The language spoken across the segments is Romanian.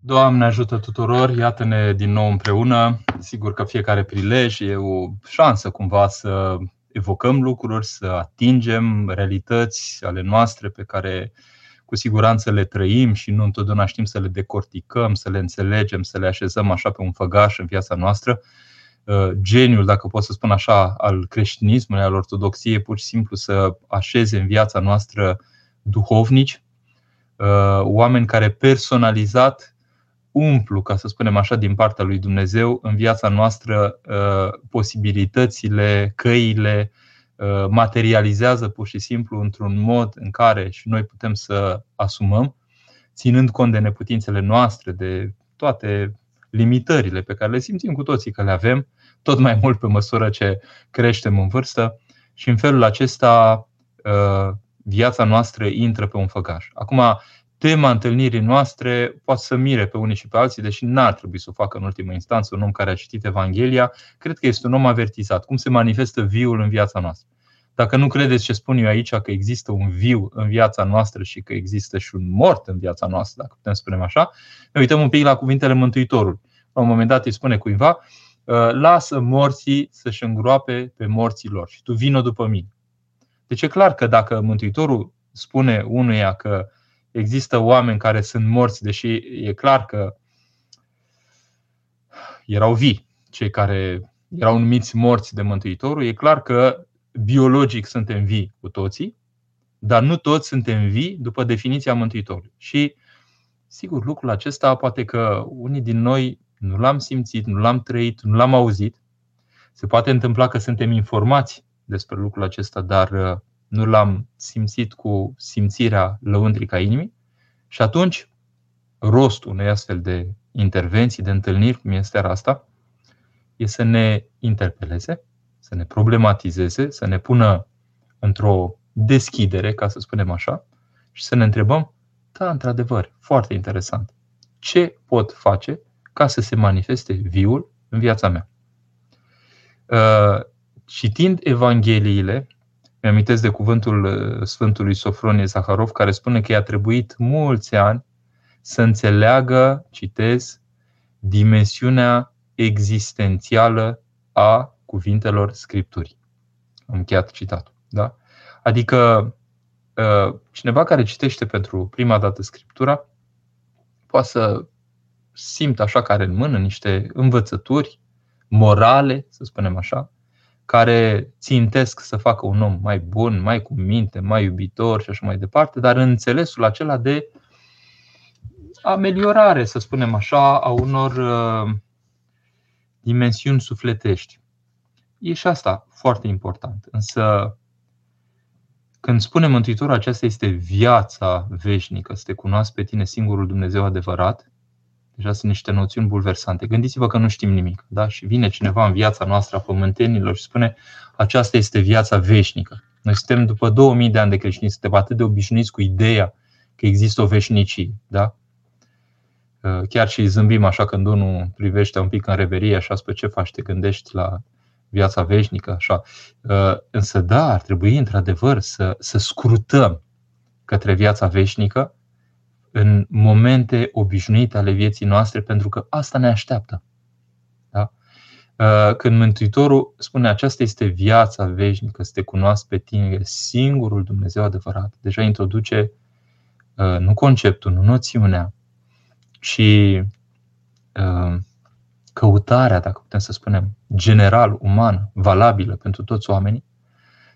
Doamne ajută tuturor, iată-ne din nou împreună. Sigur că fiecare prilej e o șansă cumva să evocăm lucruri, să atingem realități ale noastre pe care cu siguranță le trăim și nu întotdeauna știm să le decorticăm, să le înțelegem, să le așezăm așa pe un făgaș în viața noastră. Uh, geniul, dacă pot să spun așa, al creștinismului, al ortodoxiei, pur și simplu să așeze în viața noastră duhovnici, uh, oameni care personalizat umplu, ca să spunem așa, din partea lui Dumnezeu în viața noastră uh, posibilitățile, căile, materializează pur și simplu într-un mod în care și noi putem să asumăm, ținând cont de neputințele noastre, de toate limitările pe care le simțim cu toții că le avem, tot mai mult pe măsură ce creștem în vârstă și în felul acesta uh, viața noastră intră pe un făgaș. Acum, tema întâlnirii noastre poate să mire pe unii și pe alții, deși n-ar trebui să o facă în ultimă instanță un om care a citit Evanghelia. Cred că este un om avertizat. Cum se manifestă viul în viața noastră? Dacă nu credeți ce spun eu aici, că există un viu în viața noastră și că există și un mort în viața noastră, dacă putem spune așa, ne uităm un pic la cuvintele Mântuitorului. La un moment dat îi spune cuiva, Uh, lasă morții să-și îngroape pe morții lor și tu vină după mine. Deci e clar că dacă Mântuitorul spune unuia că există oameni care sunt morți, deși e clar că erau vii, cei care erau numiți morți de Mântuitorul, e clar că biologic suntem vii cu toții, dar nu toți suntem vii după definiția Mântuitorului. Și, sigur, lucrul acesta poate că unii din noi nu l-am simțit, nu l-am trăit, nu l-am auzit. Se poate întâmpla că suntem informați despre lucrul acesta, dar uh, nu l-am simțit cu simțirea lăuntrică a inimii. Și atunci, rostul unei astfel de intervenții, de întâlniri, cum este asta, e să ne interpeleze, să ne problematizeze, să ne pună într-o deschidere, ca să spunem așa, și să ne întrebăm, da, într-adevăr, foarte interesant, ce pot face ca să se manifeste viul în viața mea. Uh, citind Evangheliile, mi-amintesc de cuvântul uh, Sfântului Sofronie Zaharov, care spune că i-a trebuit mulți ani să înțeleagă, citez, dimensiunea existențială a cuvintelor Scripturii. Am încheiat citatul. Da? Adică uh, cineva care citește pentru prima dată Scriptura poate să simt așa care în mână niște învățături morale, să spunem așa, care țintesc să facă un om mai bun, mai cu minte, mai iubitor și așa mai departe, dar în înțelesul acela de ameliorare, să spunem așa, a unor uh, dimensiuni sufletești. E și asta foarte important. Însă, când spune Mântuitorul, aceasta este viața veșnică, să te cunoască pe tine singurul Dumnezeu adevărat, Deja sunt niște noțiuni bulversante. Gândiți-vă că nu știm nimic. Da? Și vine cineva în viața noastră a pământenilor și spune aceasta este viața veșnică. Noi suntem după 2000 de ani de creștinism, suntem atât de obișnuiți cu ideea că există o veșnicie. Da? Uh, chiar și zâmbim așa când unul privește un pic în reverie, așa spre ce faci, te gândești la viața veșnică, așa. Uh, însă da, ar trebui într-adevăr să, să scrutăm către viața veșnică în momente obișnuite ale vieții noastre, pentru că asta ne așteaptă. Da? Uh, când Mântuitorul spune aceasta este viața veșnică, să te cunoască pe tine, singurul Dumnezeu adevărat, deja introduce uh, nu conceptul, nu noțiunea, ci uh, căutarea, dacă putem să spunem, general, umană, valabilă pentru toți oamenii,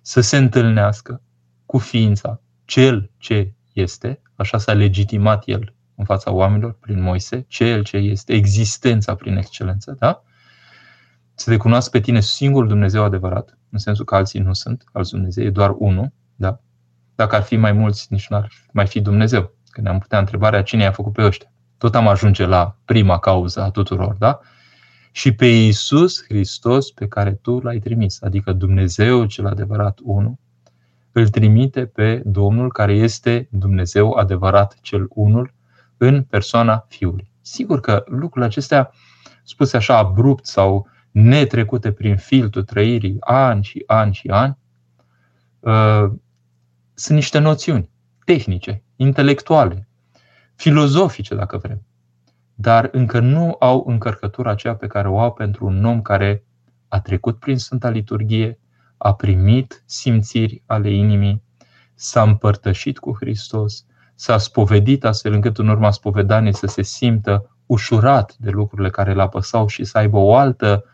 să se întâlnească cu ființa, cel ce este, așa s-a legitimat el în fața oamenilor prin Moise, cel ce este existența prin excelență, da? Să te cunoască pe tine singurul Dumnezeu adevărat, în sensul că alții nu sunt, alți Dumnezeu, e doar unul, da? Dacă ar fi mai mulți, nici nu ar mai fi Dumnezeu. Că ne-am putea întrebarea cine i-a făcut pe ăștia. Tot am ajunge la prima cauză a tuturor, da? Și pe Iisus Hristos pe care tu l-ai trimis, adică Dumnezeu cel adevărat unul, îl trimite pe Domnul care este Dumnezeu adevărat cel unul în persoana Fiului. Sigur că lucrurile acestea, spuse așa abrupt sau netrecute prin filtrul trăirii ani și ani și ani, uh, sunt niște noțiuni tehnice, intelectuale, filozofice, dacă vrem. dar încă nu au încărcătura aceea pe care o au pentru un om care a trecut prin Sfânta Liturghie, a primit simțiri ale inimii, s-a împărtășit cu Hristos, s-a spovedit astfel încât în urma spovedaniei să se simtă ușurat de lucrurile care l apăsau și să aibă o altă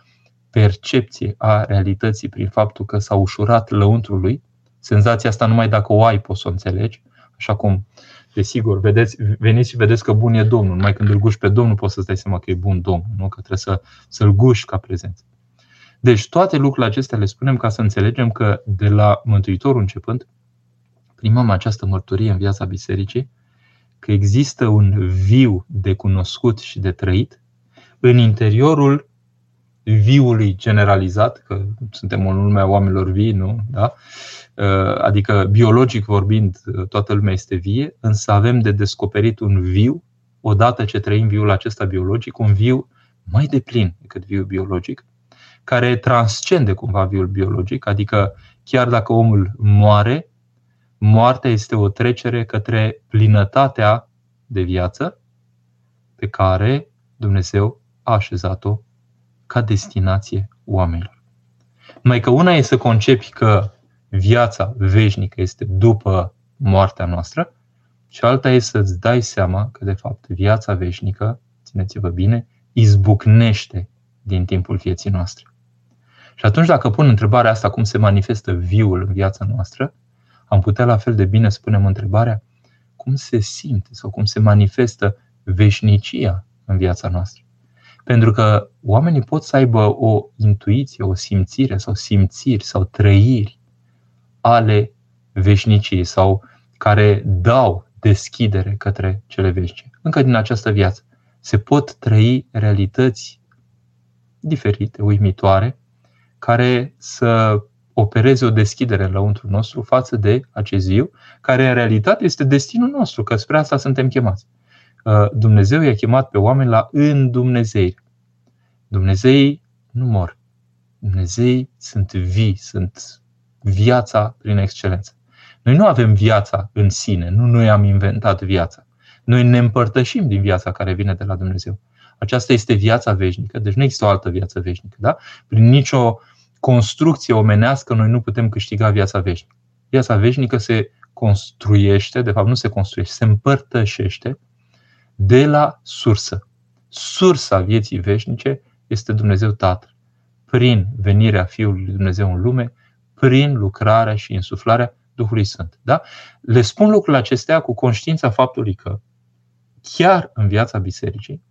percepție a realității prin faptul că s-a ușurat lăuntrul lui. Senzația asta numai dacă o ai poți să o înțelegi, așa cum Desigur, vedeți, veniți și vedeți că bun e Domnul. Numai când îl guși pe Domnul poți să-ți dai seama că e bun Domnul, nu? că trebuie să, să-l guși ca prezență. Deci toate lucrurile acestea le spunem ca să înțelegem că de la Mântuitorul începând, primăm această mărturie în viața bisericii, că există un viu de cunoscut și de trăit în interiorul viului generalizat, că suntem în lumea oamenilor vii, nu? Da? Uh, adică biologic vorbind, uh, toată lumea este vie, însă avem de descoperit un viu, odată ce trăim viul acesta biologic, un viu mai deplin decât viul biologic, care transcende cumva viul biologic, adică chiar dacă omul moare, moartea este o trecere către plinătatea de viață pe care Dumnezeu a așezat-o ca destinație oamenilor. Mai că una e să concepi că viața veșnică este după moartea noastră și alta e să-ți dai seama că, de fapt, viața veșnică, țineți-vă bine, izbucnește din timpul vieții noastre. Și atunci, dacă pun întrebarea asta, cum se manifestă viul în viața noastră, am putea la fel de bine să punem întrebarea cum se simte sau cum se manifestă veșnicia în viața noastră. Pentru că oamenii pot să aibă o intuiție, o simțire sau simțiri sau trăiri ale veșniciei sau care dau deschidere către cele veșnice. Încă din această viață se pot trăi realități diferite, uimitoare, care să opereze o deschidere la lăuntru nostru față de acest viu, care în realitate este destinul nostru, că spre asta suntem chemați. Uh, Dumnezeu i-a chemat pe oameni la îndumnezeire. Dumnezeii nu mor. Dumnezeii sunt vii, sunt viața prin excelență. Noi nu avem viața în sine, nu noi am inventat viața. Noi ne împărtășim din viața care vine de la Dumnezeu. Aceasta este viața veșnică, deci nu există o altă viață veșnică. Da? Prin nicio construcție omenească noi nu putem câștiga viața veșnică. Viața veșnică se construiește, de fapt nu se construiește, se împărtășește de la sursă. Sursa vieții veșnice este Dumnezeu Tatăl. Prin venirea Fiului lui Dumnezeu în lume, prin lucrarea și insuflarea Duhului Sfânt. Da? Le spun lucrurile acestea cu conștiința faptului că chiar în viața bisericii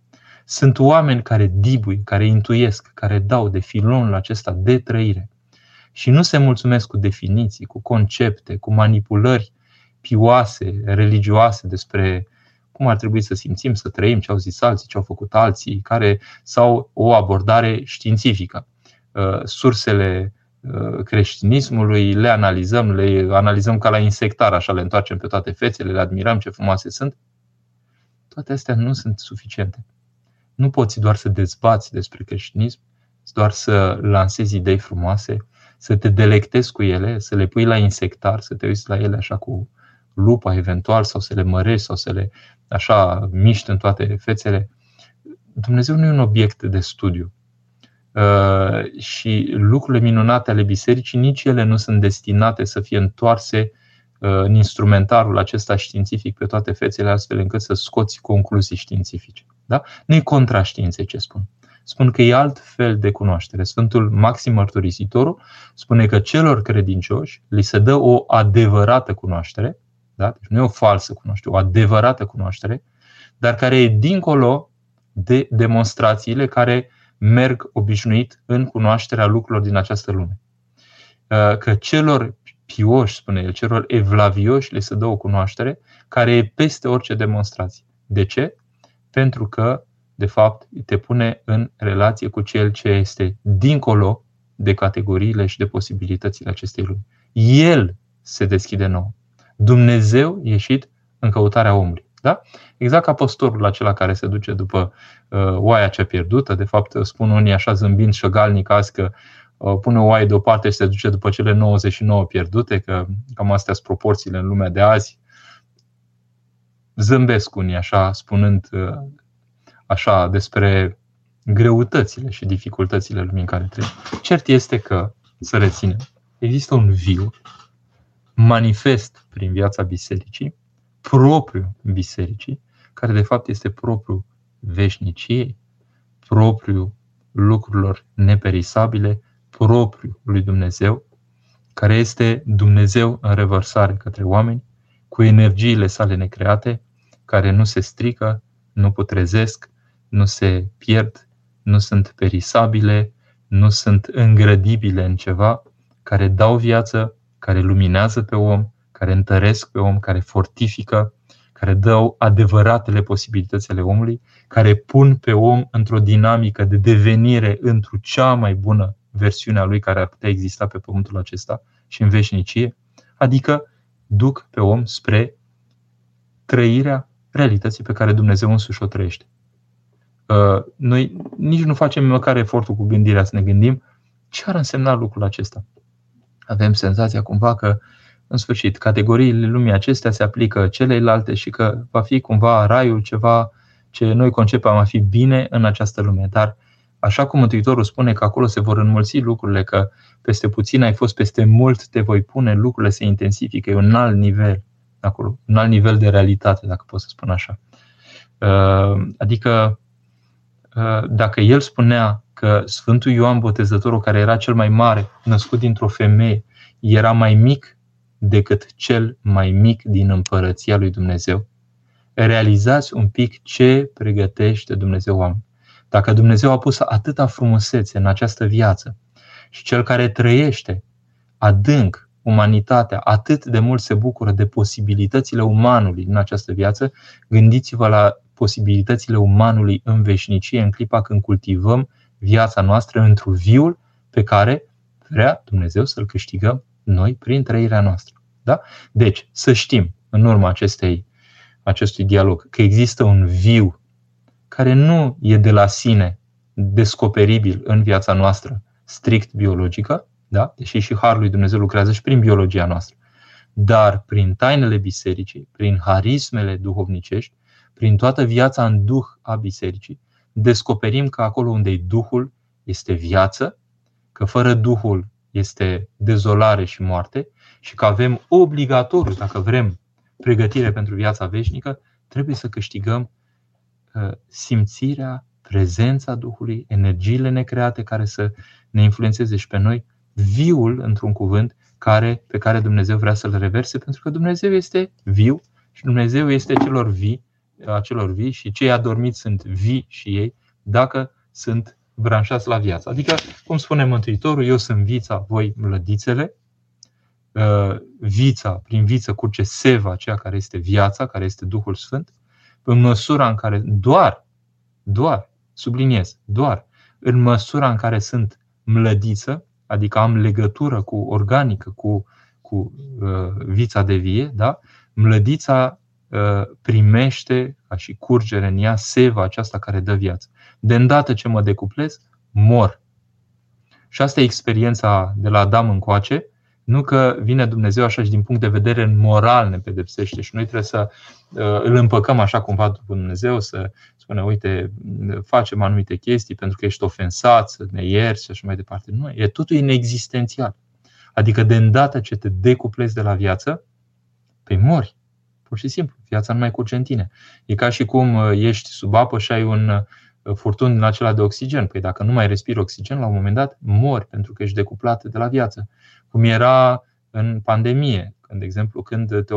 sunt oameni care dibui, care intuiesc, care dau de filonul acesta de trăire și nu se mulțumesc cu definiții, cu concepte, cu manipulări pioase, religioase despre cum ar trebui să simțim, să trăim, ce au zis alții, ce au făcut alții, care sau o abordare științifică. Uh, sursele uh, creștinismului le analizăm, le analizăm ca la insectar, așa le întoarcem pe toate fețele, le admirăm ce frumoase sunt. Toate astea nu sunt suficiente. Nu poți doar să dezbați despre creștinism, doar să lansezi idei frumoase, să te delectezi cu ele, să le pui la insectar, să te uiți la ele așa cu lupa eventual sau să le mărești sau să le așa miști în toate fețele. Dumnezeu nu e un obiect de studiu. Uh, și lucrurile minunate ale bisericii, nici ele nu sunt destinate să fie întoarse uh, în instrumentarul acesta științific pe toate fețele, astfel încât să scoți concluzii științifice. Da? Nu e contra științei ce spun. Spun că e alt fel de cunoaștere. Sfântul Maxim Mărturisitorul spune că celor credincioși li se dă o adevărată cunoaștere, da? Deci nu e o falsă cunoaștere, o adevărată cunoaștere, dar care e dincolo de demonstrațiile care merg obișnuit în cunoașterea lucrurilor din această lume. Uh, că celor pioși, spune el, celor evlavioși le se dă o cunoaștere care e peste orice demonstrație. De ce? Pentru că, de fapt, te pune în relație cu cel ce este dincolo de categoriile și de posibilitățile acestei lumi. El se deschide nou. Dumnezeu ieșit în căutarea omului. Da? Exact ca păstorul acela care se duce după uh, oaia cea pierdută, de fapt spun unii așa zâmbind șăgalnic azi că uh, pune o oaie deoparte și se duce după cele 99 pierdute, că cam astea sunt proporțiile în lumea de azi. Zâmbesc unii așa spunând uh, așa despre greutățile și dificultățile lumii în care trăim. Cert este că, să reținem, există un viu manifest prin viața bisericii, propriu bisericii, care de fapt este propriu veșniciei, propriu lucrurilor neperisabile, propriu lui Dumnezeu, care este Dumnezeu în revărsare către oameni, cu energiile sale necreate, care nu se strică, nu putrezesc, nu se pierd, nu sunt perisabile, nu sunt îngrădibile în ceva, care dau viață, care luminează pe om, care întăresc pe om, care fortifică, care dau adevăratele posibilități ale omului, care pun pe om într-o dinamică de devenire într-o cea mai bună versiune a lui care ar putea exista pe pământul acesta și în veșnicie, adică duc pe om spre trăirea realității pe care Dumnezeu însuși o trăiește. Uh, noi nici nu facem măcar efortul cu gândirea să ne gândim ce ar însemna lucrul acesta. Avem senzația cumva că, în sfârșit, categoriile lumii acestea se aplică celelalte și că va fi cumva raiul ceva ce noi concepem a fi bine în această lume. Dar așa cum Mântuitorul spune că acolo se vor înmulți lucrurile, că peste puțin ai fost, peste mult te voi pune, lucrurile se intensifică, e un alt nivel acolo, un alt nivel de realitate, dacă pot să spun așa. Uh, adică Uh, dacă el spunea că Sfântul Ioan Botezătorul, care era cel mai mare, născut dintr-o femeie, era mai mic decât cel mai mic din împărăția lui Dumnezeu, realizați un pic ce pregătește Dumnezeu oameni. Dacă Dumnezeu a pus atâta frumusețe în această viață și cel care trăiește adânc umanitatea atât de mult se bucură de posibilitățile umanului în această viață, gândiți-vă la posibilitățile umanului în veșnicie, în clipa când cultivăm viața noastră într-un viul pe care vrea Dumnezeu să-l câștigăm noi prin trăirea noastră. Da? Deci, să știm, în urma acestei, acestui dialog, că există un viu care nu e de la sine descoperibil în viața noastră strict biologică, da? deși și Harul lui Dumnezeu lucrează și prin biologia noastră, dar prin tainele bisericii, prin harismele duhovnicești, prin toată viața în duh a bisericii, descoperim că acolo unde e Duhul este viață, că fără Duhul este dezolare și moarte și că avem obligatoriu, dacă vrem pregătire pentru viața veșnică, trebuie să câștigăm uh, simțirea, prezența Duhului, energiile necreate care să ne influențeze și pe noi, viul, într-un cuvânt, care, pe care Dumnezeu vrea să-l reverse, pentru că Dumnezeu este viu și Dumnezeu este celor vii a celor vii și cei adormiți sunt vii și ei dacă sunt branșați la viață. Adică, cum spune Mântuitorul, eu sunt vița, voi mlădițele, uh, vița, prin viță curge seva, aceea care este viața, care este Duhul Sfânt, în măsura în care doar, doar, subliniez, doar, în măsura în care sunt mlădiță, adică am legătură cu organică, cu, cu uh, vița de vie, da? mlădița Uh, primește, ca și curgere în ea, seva aceasta care dă viață. De îndată ce mă decuplez, mor. Și asta e experiența de la Adam încoace, nu că vine Dumnezeu așa și din punct de vedere moral ne pedepsește și noi trebuie să uh, îl împăcăm așa cumva după Dumnezeu, să spună, uite, facem anumite chestii pentru că ești ofensat, să ne ierți și așa mai departe. Nu, e totul inexistențial. Adică de îndată ce te decuplezi de la viață, pe mori. Pur și simplu, viața nu mai curge în tine. E ca și cum uh, ești sub apă și ai un uh, furtun din acela de oxigen. Păi dacă nu mai respiri oxigen, la un moment dat mori pentru că ești decuplat de la viață. Cum era în pandemie, când, de exemplu, când te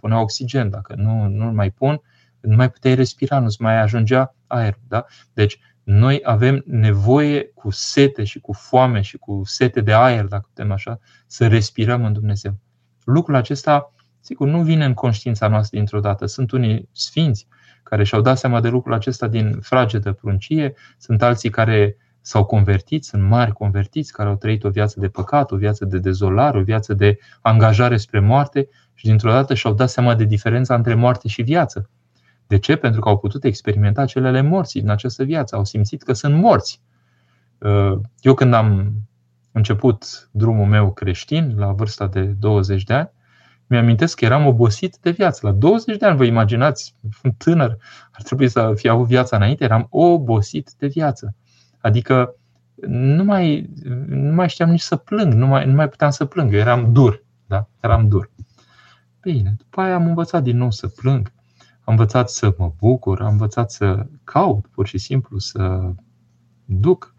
punea oxigen, dacă nu, nu mai pun, nu mai puteai respira, nu-ți mai ajungea aer. Da? Deci, noi avem nevoie cu sete și cu foame și cu sete de aer, dacă putem așa, să respirăm în Dumnezeu. Lucrul acesta Sigur, nu vine în conștiința noastră dintr-o dată. Sunt unii sfinți care și-au dat seama de lucrul acesta din fragedă pruncie, sunt alții care s-au convertit, sunt mari convertiți, care au trăit o viață de păcat, o viață de dezolare, o viață de angajare spre moarte și dintr-o dată și-au dat seama de diferența între moarte și viață. De ce? Pentru că au putut experimenta celele morții din această viață, au simțit că sunt morți. Eu când am început drumul meu creștin, la vârsta de 20 de ani, Mi-amintesc că eram obosit de viață. La 20 de ani, vă imaginați, un tânăr, ar trebui să fie avut viața înainte, eram obosit de viață. Adică nu mai, nu mai știam nici să plâng, nu mai, nu mai puteam să plâng, eu eram dur. Da? Eram dur. Bine, după aia am învățat din nou să plâng, am învățat să mă bucur, am învățat să caut, pur și simplu, să duc,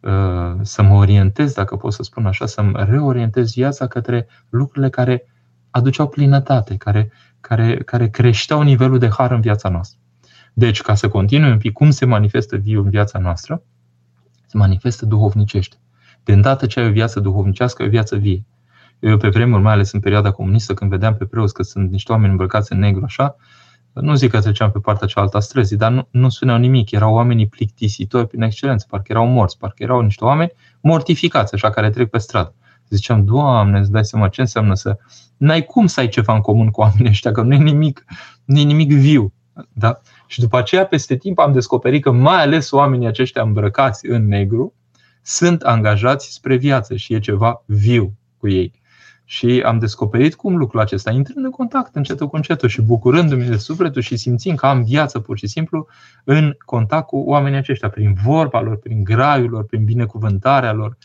uh, să mă orientez, dacă pot să spun așa, să-mi reorientez viața către lucrurile care aduceau plinătate, care, care, care creșteau nivelul de har în viața noastră. Deci, ca să continui un pic cum se manifestă viu în viața noastră, se manifestă duhovnicește. De îndată ce ai o viață duhovnicească, ai o viață vie. Eu pe vremuri, mai ales în perioada comunistă, când vedeam pe preoți că sunt niște oameni îmbrăcați în negru așa, nu zic că treceam pe partea cealaltă a străzii, dar nu, nu spuneau nimic. Erau oamenii plictisitori prin excelență, parcă erau morți, parcă erau niște oameni mortificați, așa, care trec pe stradă. Ziceam, Doamne, îți dai seama ce înseamnă să... N-ai cum să ai ceva în comun cu oamenii ăștia, că nu e nimic, nu e nimic viu. Da? Și după aceea, peste timp, am descoperit că mai ales oamenii aceștia îmbrăcați în negru sunt angajați spre viață și e ceva viu cu ei. Și am descoperit cum lucrul acesta, intrând în contact încetul cu încetul și bucurându-mi de sufletul și simțind că am viață pur și simplu în contact cu oamenii aceștia, prin vorba lor, prin graiul lor, prin binecuvântarea lor,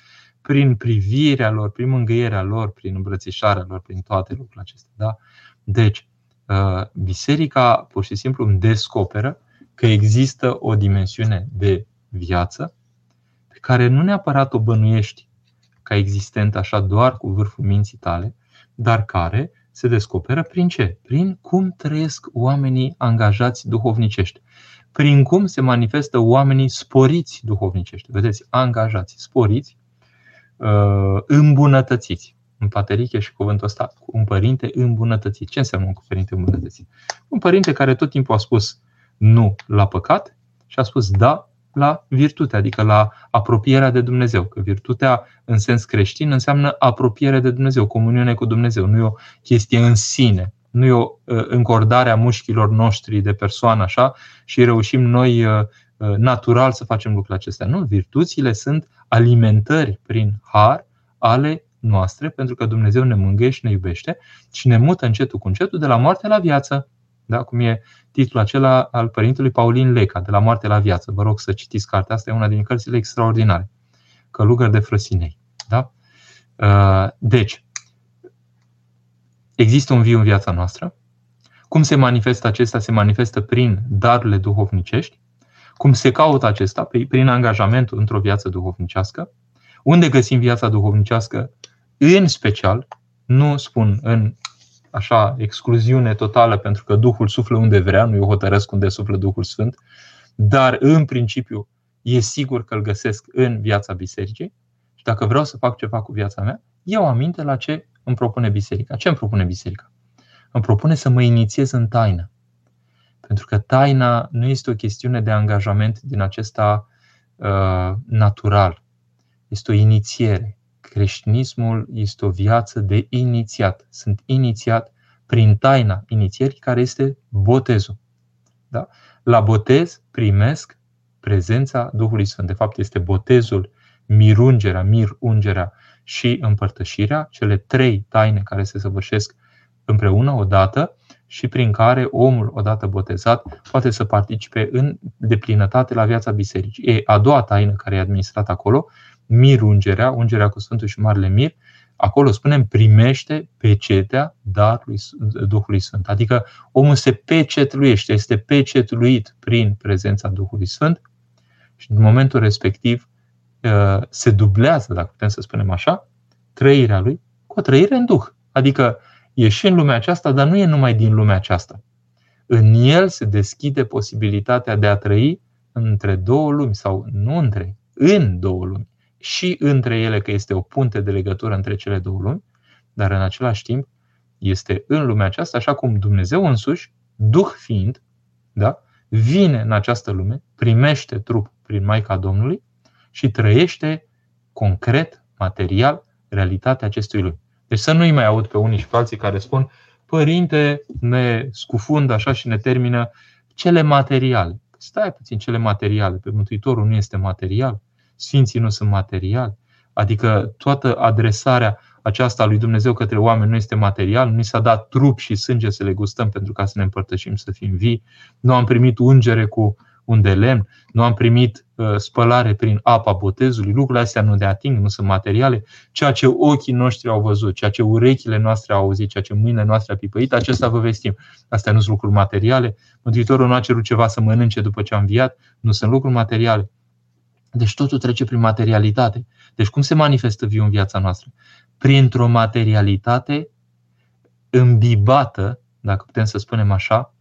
prin privirea lor, prin mângâierea lor, prin îmbrățișarea lor, prin toate lucrurile acestea. Da? Deci, uh, biserica pur și simplu îmi descoperă că există o dimensiune de viață pe care nu neapărat o bănuiești ca existent așa doar cu vârful minții tale, dar care se descoperă prin ce? Prin cum trăiesc oamenii angajați duhovnicești. Prin cum se manifestă oamenii sporiți duhovnicești. Vedeți, angajați, sporiți, uh, îmbunătățiți. În pateriche și cuvântul ăsta, un părinte îmbunătățit. Ce înseamnă un părinte îmbunătățit? Un părinte care tot timpul a spus nu la păcat și a spus da la virtute, adică la apropierea de Dumnezeu. Că virtutea în sens creștin înseamnă apropiere de Dumnezeu, comuniune cu Dumnezeu. Nu e o chestie în sine, nu e o uh, încordare a mușchilor noștri de persoană așa și reușim noi uh, uh, natural să facem lucrurile acestea. Nu, virtuțile sunt alimentări prin har ale noastre, pentru că Dumnezeu ne mângâie și ne iubește și ne mută încetul cu încetul de la moarte la viață. Da? Cum e titlul acela al părintelui Paulin Leca, De la moarte la viață. Vă rog să citiți cartea asta, e una din cărțile extraordinare. Călugări de frăsinei. Da? Uh, deci, există un viu în viața noastră. Cum se manifestă acesta? Se manifestă prin darurile duhovnicești. Cum se caută acesta? Prin angajamentul într-o viață duhovnicească. Unde găsim viața duhovnicească? În special, nu spun în așa excluziune totală pentru că Duhul suflă unde vrea, nu eu hotărăsc unde suflă Duhul Sfânt, dar în principiu e sigur că îl găsesc în viața bisericii și dacă vreau să fac ceva cu viața mea, iau aminte la ce îmi propune biserica. Ce îmi propune biserica? Îmi propune să mă inițiez în taină. Pentru că taina nu este o chestiune de angajament din acesta uh, natural. Este o inițiere. Creștinismul este o viață de inițiat. Sunt inițiat prin taina inițierii care este botezul. Da? La botez primesc prezența Duhului Sfânt. De fapt, este botezul, mirungerea, mirungerea și împărtășirea, cele trei taine care se săvârșesc împreună odată și prin care omul, odată botezat, poate să participe în deplinătate la viața bisericii. E a doua taină care e administrată acolo mir ungerea, ungerea cu Sfântul și Marele Mir, acolo spunem primește pecetea darului Duhului Sfânt. Adică omul se pecetluiește, este pecetluit prin prezența Duhului Sfânt și în momentul respectiv uh, se dublează, dacă putem să spunem așa, trăirea lui cu o trăire în Duh. Adică e și în lumea aceasta, dar nu e numai din lumea aceasta. În el se deschide posibilitatea de a trăi între două lumi sau nu între, în două lumi și între ele că este o punte de legătură între cele două lumi, dar în același timp este în lumea aceasta, așa cum Dumnezeu însuși, Duh fiind, da, vine în această lume, primește trup prin Maica Domnului și trăiește concret, material, realitatea acestui lumi. Deci să nu-i mai aud pe unii și pe alții care spun Părinte, ne scufundă așa și ne termină cele materiale. Stai puțin, cele materiale. Pe Mântuitorul nu este material. Sfinții nu sunt materiali. Adică toată adresarea aceasta a lui Dumnezeu către oameni nu este material, nu s-a dat trup și sânge să le gustăm pentru ca să ne împărtășim, să fim vii, nu am primit ungere cu un de lemn, nu am primit uh, spălare prin apa botezului, lucrurile astea nu de ating, nu sunt materiale, ceea ce ochii noștri au văzut, ceea ce urechile noastre au auzit, ceea ce mâinile noastre au pipăit, acesta vă vestim. Astea nu sunt lucruri materiale. Mântuitorul nu a cerut ceva să mănânce după ce a înviat, nu sunt lucruri materiale. Deci totul trece prin materialitate. Deci cum se manifestă viu în viața noastră? Printr-o materialitate îmbibată, dacă putem să spunem așa,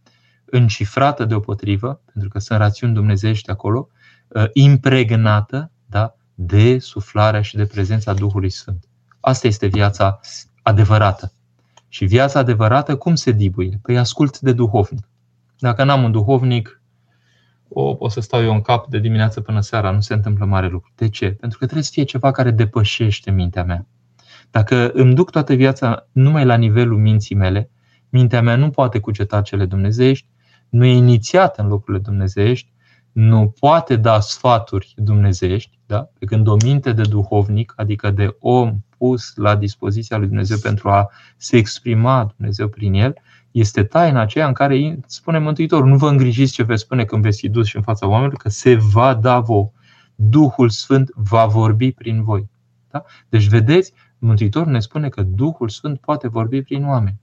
încifrată deopotrivă, pentru că sunt rațiuni dumnezeiești acolo, ă, impregnată da, de suflarea și de prezența Duhului Sfânt. Asta este viața adevărată. Și viața adevărată cum se dibuie? Păi ascult de duhovnic. Dacă n-am un duhovnic, o, o să stau eu în cap de dimineață până seara, nu se întâmplă mare lucru. De ce? Pentru că trebuie să fie ceva care depășește mintea mea. Dacă îmi duc toată viața numai la nivelul minții mele, mintea mea nu poate cuceta cele dumnezeiești, nu e inițiat în locurile dumnezeiești, nu poate da sfaturi dumnezeiești, da? pe când o minte de duhovnic, adică de om pus la dispoziția lui Dumnezeu pentru a se exprima Dumnezeu prin el, este taina aceea în care spune Mântuitorul, nu vă îngrijiți ce veți spune când veți fi dus și în fața oamenilor, că se va da vouă. Duhul Sfânt va vorbi prin voi. Da? Deci, vedeți, Mântuitorul ne spune că Duhul Sfânt poate vorbi prin oameni.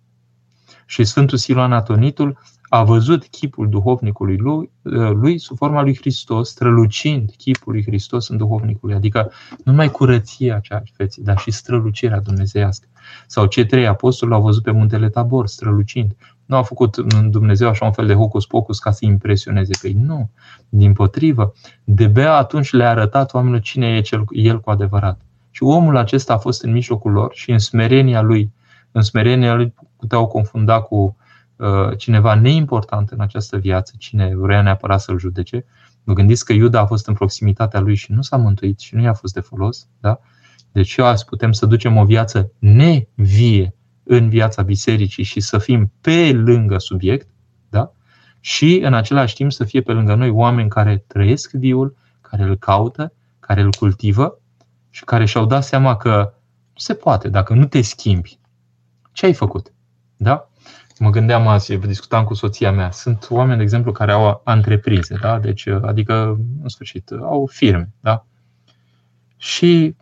Și Sfântul Siloan Atonitul a văzut chipul duhovnicului lui, lui sub forma lui Hristos, strălucind chipul lui Hristos în duhovnicului, adică nu numai curăția cea feții, dar și strălucirea dumnezeiască. Sau cei trei apostoli l-au văzut pe muntele Tabor, strălucind. Nu a făcut Dumnezeu așa un fel de hocus-pocus ca să impresioneze pe ei. Nu. Din potrivă, de bea atunci le-a arătat oamenilor cine e cel, el cu adevărat. Și omul acesta a fost în mijlocul lor și în smerenia lui, în smerenia lui puteau confunda cu uh, cineva neimportant în această viață, cine vrea neapărat să-l judece. Vă gândiți că Iuda a fost în proximitatea lui și nu s-a mântuit și nu i-a fost de folos. Da? Deci azi putem să ducem o viață nevie în viața bisericii și să fim pe lângă subiect, da? și în același timp să fie pe lângă noi oameni care trăiesc viul, care îl caută, care îl cultivă și care și-au dat seama că nu se poate dacă nu te schimbi. Ce ai făcut? Da? Mă gândeam azi, discutam cu soția mea. Sunt oameni, de exemplu, care au antreprize, da? deci, adică, în sfârșit, au firme. Da? Și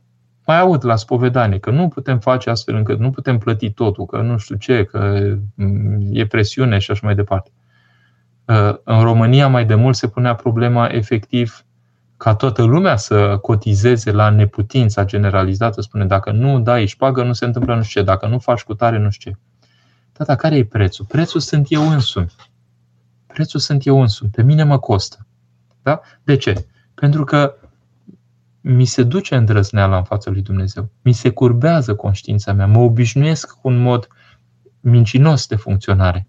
mai aud la spovedanie că nu putem face astfel încât nu putem plăti totul, că nu știu ce, că mm, e presiune și așa mai departe. Uh, în România mai de mult se punea problema efectiv ca toată lumea să cotizeze la neputința generalizată, spune dacă nu dai șpagă, nu se întâmplă nu știu ce, dacă nu faci cu tare, nu știu ce. Tata, care e prețul? Prețul sunt eu însumi. Prețul sunt eu însumi. Pe mine mă costă. Da? De ce? Pentru că mi se duce îndrăzneala în fața lui Dumnezeu. Mi se curbează conștiința mea. Mă obișnuiesc cu un mod mincinos de funcționare.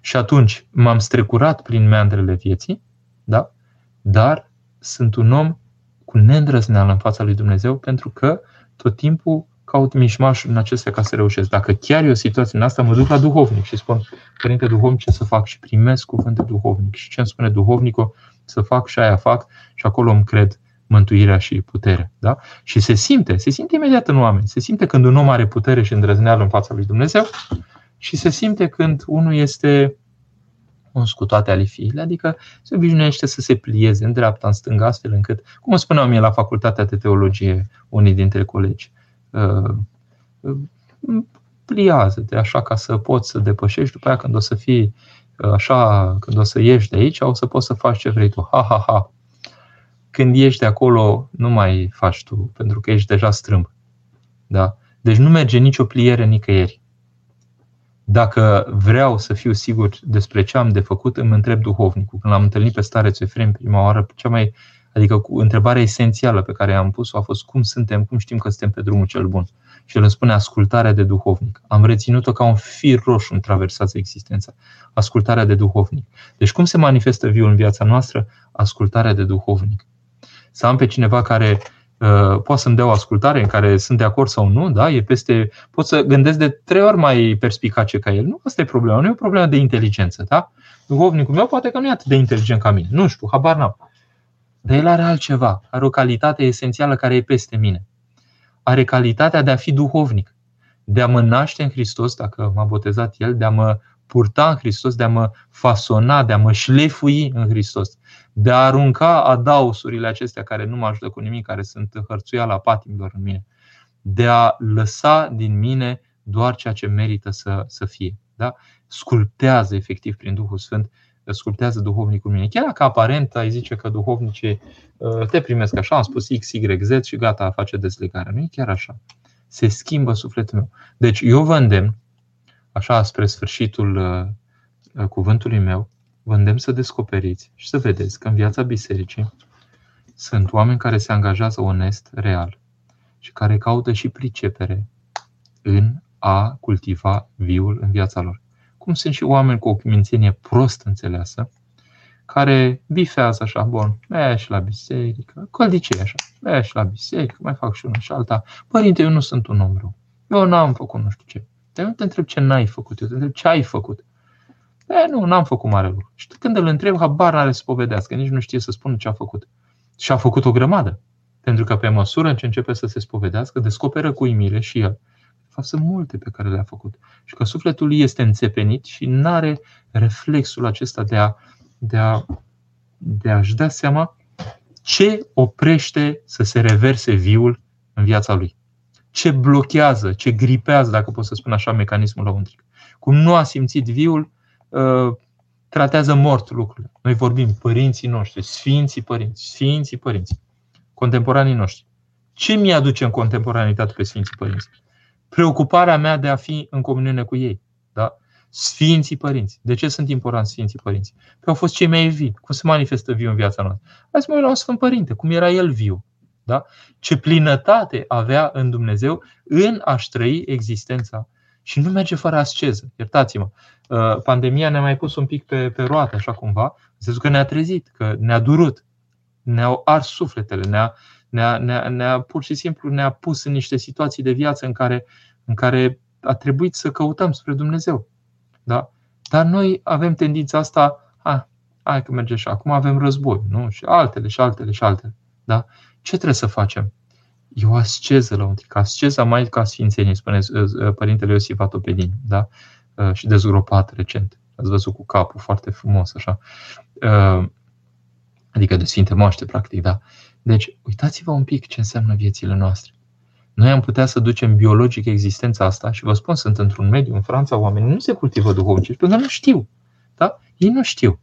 Și atunci m-am strecurat prin meandrele vieții, da? dar sunt un om cu neîndrăzneală în fața lui Dumnezeu pentru că tot timpul caut mișmaș în acestea ca să reușesc. Dacă chiar e o situație în asta, mă duc la duhovnic și spun, Părinte Duhovnic, ce să fac? Și primesc cuvânt de duhovnic. Și ce îmi spune duhovnicul, să fac și aia fac și acolo îmi cred mântuirea și puterea. Da? Și se simte, se simte imediat în oameni. Se simte când un om are putere și îndrăzneală în fața lui Dumnezeu și se simte când unul este uns cu toate ale fiile, adică se obișnuiește să se plieze în dreapta, în stânga, astfel încât, cum spuneam mie la facultatea de teologie, unii dintre colegi, uh, uh, pliază-te așa ca să poți să depășești, după aia când o să fii uh, așa, când o să ieși de aici, o să poți să faci ce vrei tu. Ha, ha, ha. Când ești de acolo, nu mai faci tu, pentru că ești deja strâmb. Da? Deci nu merge nicio pliere nicăieri. Dacă vreau să fiu sigur despre ce am de făcut, îmi întreb duhovnicul. Când l-am întâlnit pe stareț Efrem prima oară, cea mai, adică cu întrebarea esențială pe care am pus-o a fost cum suntem, cum știm că suntem pe drumul cel bun. Și el îmi spune ascultarea de duhovnic. Am reținut-o ca un fir roșu în traversați existența. Ascultarea de duhovnic. Deci cum se manifestă viul în viața noastră? Ascultarea de duhovnic. Să am pe cineva care Uh, poate să-mi dea o ascultare în care sunt de acord sau nu, da? E peste, pot să gândesc de trei ori mai perspicace ca el. Nu asta e problema, nu e o problemă de inteligență, da? Duhovnicul meu poate că nu e atât de inteligent ca mine. Nu știu, habar n-am. Dar el are altceva, are o calitate esențială care e peste mine. Are calitatea de a fi duhovnic. de a mă naște în Hristos, dacă m-a botezat El, de a mă purta în Hristos, de a mă fasona, de a mă șlefui în Hristos, de a arunca adausurile acestea care nu mă ajută cu nimic, care sunt hărțuiala patimilor în mine, de a lăsa din mine doar ceea ce merită să, să fie. Da? Sculptează efectiv prin Duhul Sfânt, sculptează duhovnicul mine. Chiar dacă aparent ai zice că duhovnicii uh, te primesc așa, am spus X, Y, Z și gata, face deslegarea. Nu e chiar așa. Se schimbă sufletul meu. Deci eu vă îndemn, așa spre sfârșitul uh, cuvântului meu, vă îndemn să descoperiți și să vedeți că în viața bisericii sunt oameni care se angajează onest, real și care caută și pricepere în a cultiva viul în viața lor. Cum sunt și oameni cu o mințenie prost înțeleasă, care bifează așa, bun, mergi la biserică, coldicei așa, mergi la biserică, mai fac și una și alta. Părinte, eu nu sunt un om rău. Eu n-am făcut nu știu ce. Dar nu te întreb ce n-ai făcut, eu te întreb ce ai făcut. E, nu, n-am făcut mare lucru. Și când îl întreb, habar n-are să povedească, nici nu știe să spună ce a făcut. Și a făcut o grămadă. Pentru că pe măsură ce începe să se spovedească, descoperă cu imire și el. De fapt, sunt multe pe care le-a făcut. Și că sufletul lui este înțepenit și nu are reflexul acesta de, a, de, a, de a-și da seama ce oprește să se reverse viul în viața lui. Ce blochează, ce gripează, dacă pot să spun așa, mecanismul lăuntric. Cum nu a simțit viul, uh, tratează mort lucrurile. Noi vorbim părinții noștri, sfinții părinți, sfinții părinți contemporanii noștri. Ce mi aduce în contemporanitate pe Sfinții Părinți? Preocuparea mea de a fi în comuniune cu ei. Da? Sfinții Părinți. De ce sunt importanți Sfinții Părinți? Că au fost cei mai vii. Cum se manifestă viu în viața noastră? Hai să mă uit la un Sfânt Părinte, cum era el viu. Da? Ce plinătate avea în Dumnezeu în a-și trăi existența. Și nu merge fără asceză. Iertați-mă. Uh, pandemia ne-a mai pus un pic pe, pe roată, așa cumva, în sensul că ne-a trezit, că ne-a durut ne-au ars sufletele, ne-a, ne-a, ne-a, ne-a pur și simplu ne-a pus în niște situații de viață în care, în care a trebuit să căutăm spre Dumnezeu. Da? Dar noi avem tendința asta, a, hai că merge și acum avem război, nu? Și altele, și altele, și altele. Da? Ce trebuie să facem? E o asceză la un tric. Asceza mai ca sfințenie, spune uh, Părintele Iosif Atopedin, da? Uh, și dezgropat recent. Ați văzut cu capul foarte frumos, așa. Uh, adică de Sfinte Moaște, practic, da. Deci, uitați-vă un pic ce înseamnă viețile noastre. Noi am putea să ducem biologic existența asta și vă spun, sunt într-un mediu în Franța, oamenii nu se cultivă duhovnici, pentru că nu știu. Da? Ei nu știu.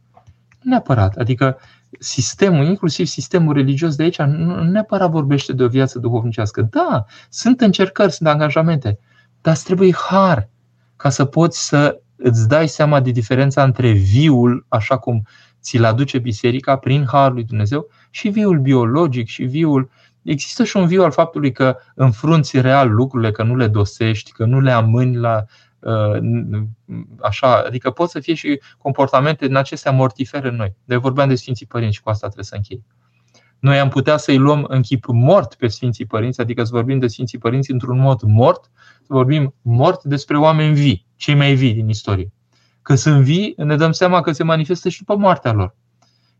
Nu neapărat. Adică sistemul, inclusiv sistemul religios de aici, nu neapărat vorbește de o viață duhovnicească. Da, sunt încercări, sunt angajamente, dar îți trebuie har ca să poți să îți dai seama de diferența între viul, așa cum ți-l aduce biserica prin harul lui Dumnezeu și viul biologic și viul Există și un viu al faptului că înfrunți real lucrurile, că nu le dosești, că nu le amâni la uh, așa, adică pot să fie și comportamente din acestea mortifere în noi. De vorbeam de Sfinții Părinți și cu asta trebuie să închei. Noi am putea să-i luăm în chip mort pe Sfinții Părinți, adică să vorbim de Sfinții Părinți într-un mod mort, să vorbim mort despre oameni vii, cei mai vii din istorie că sunt vii, ne dăm seama că se manifestă și după moartea lor.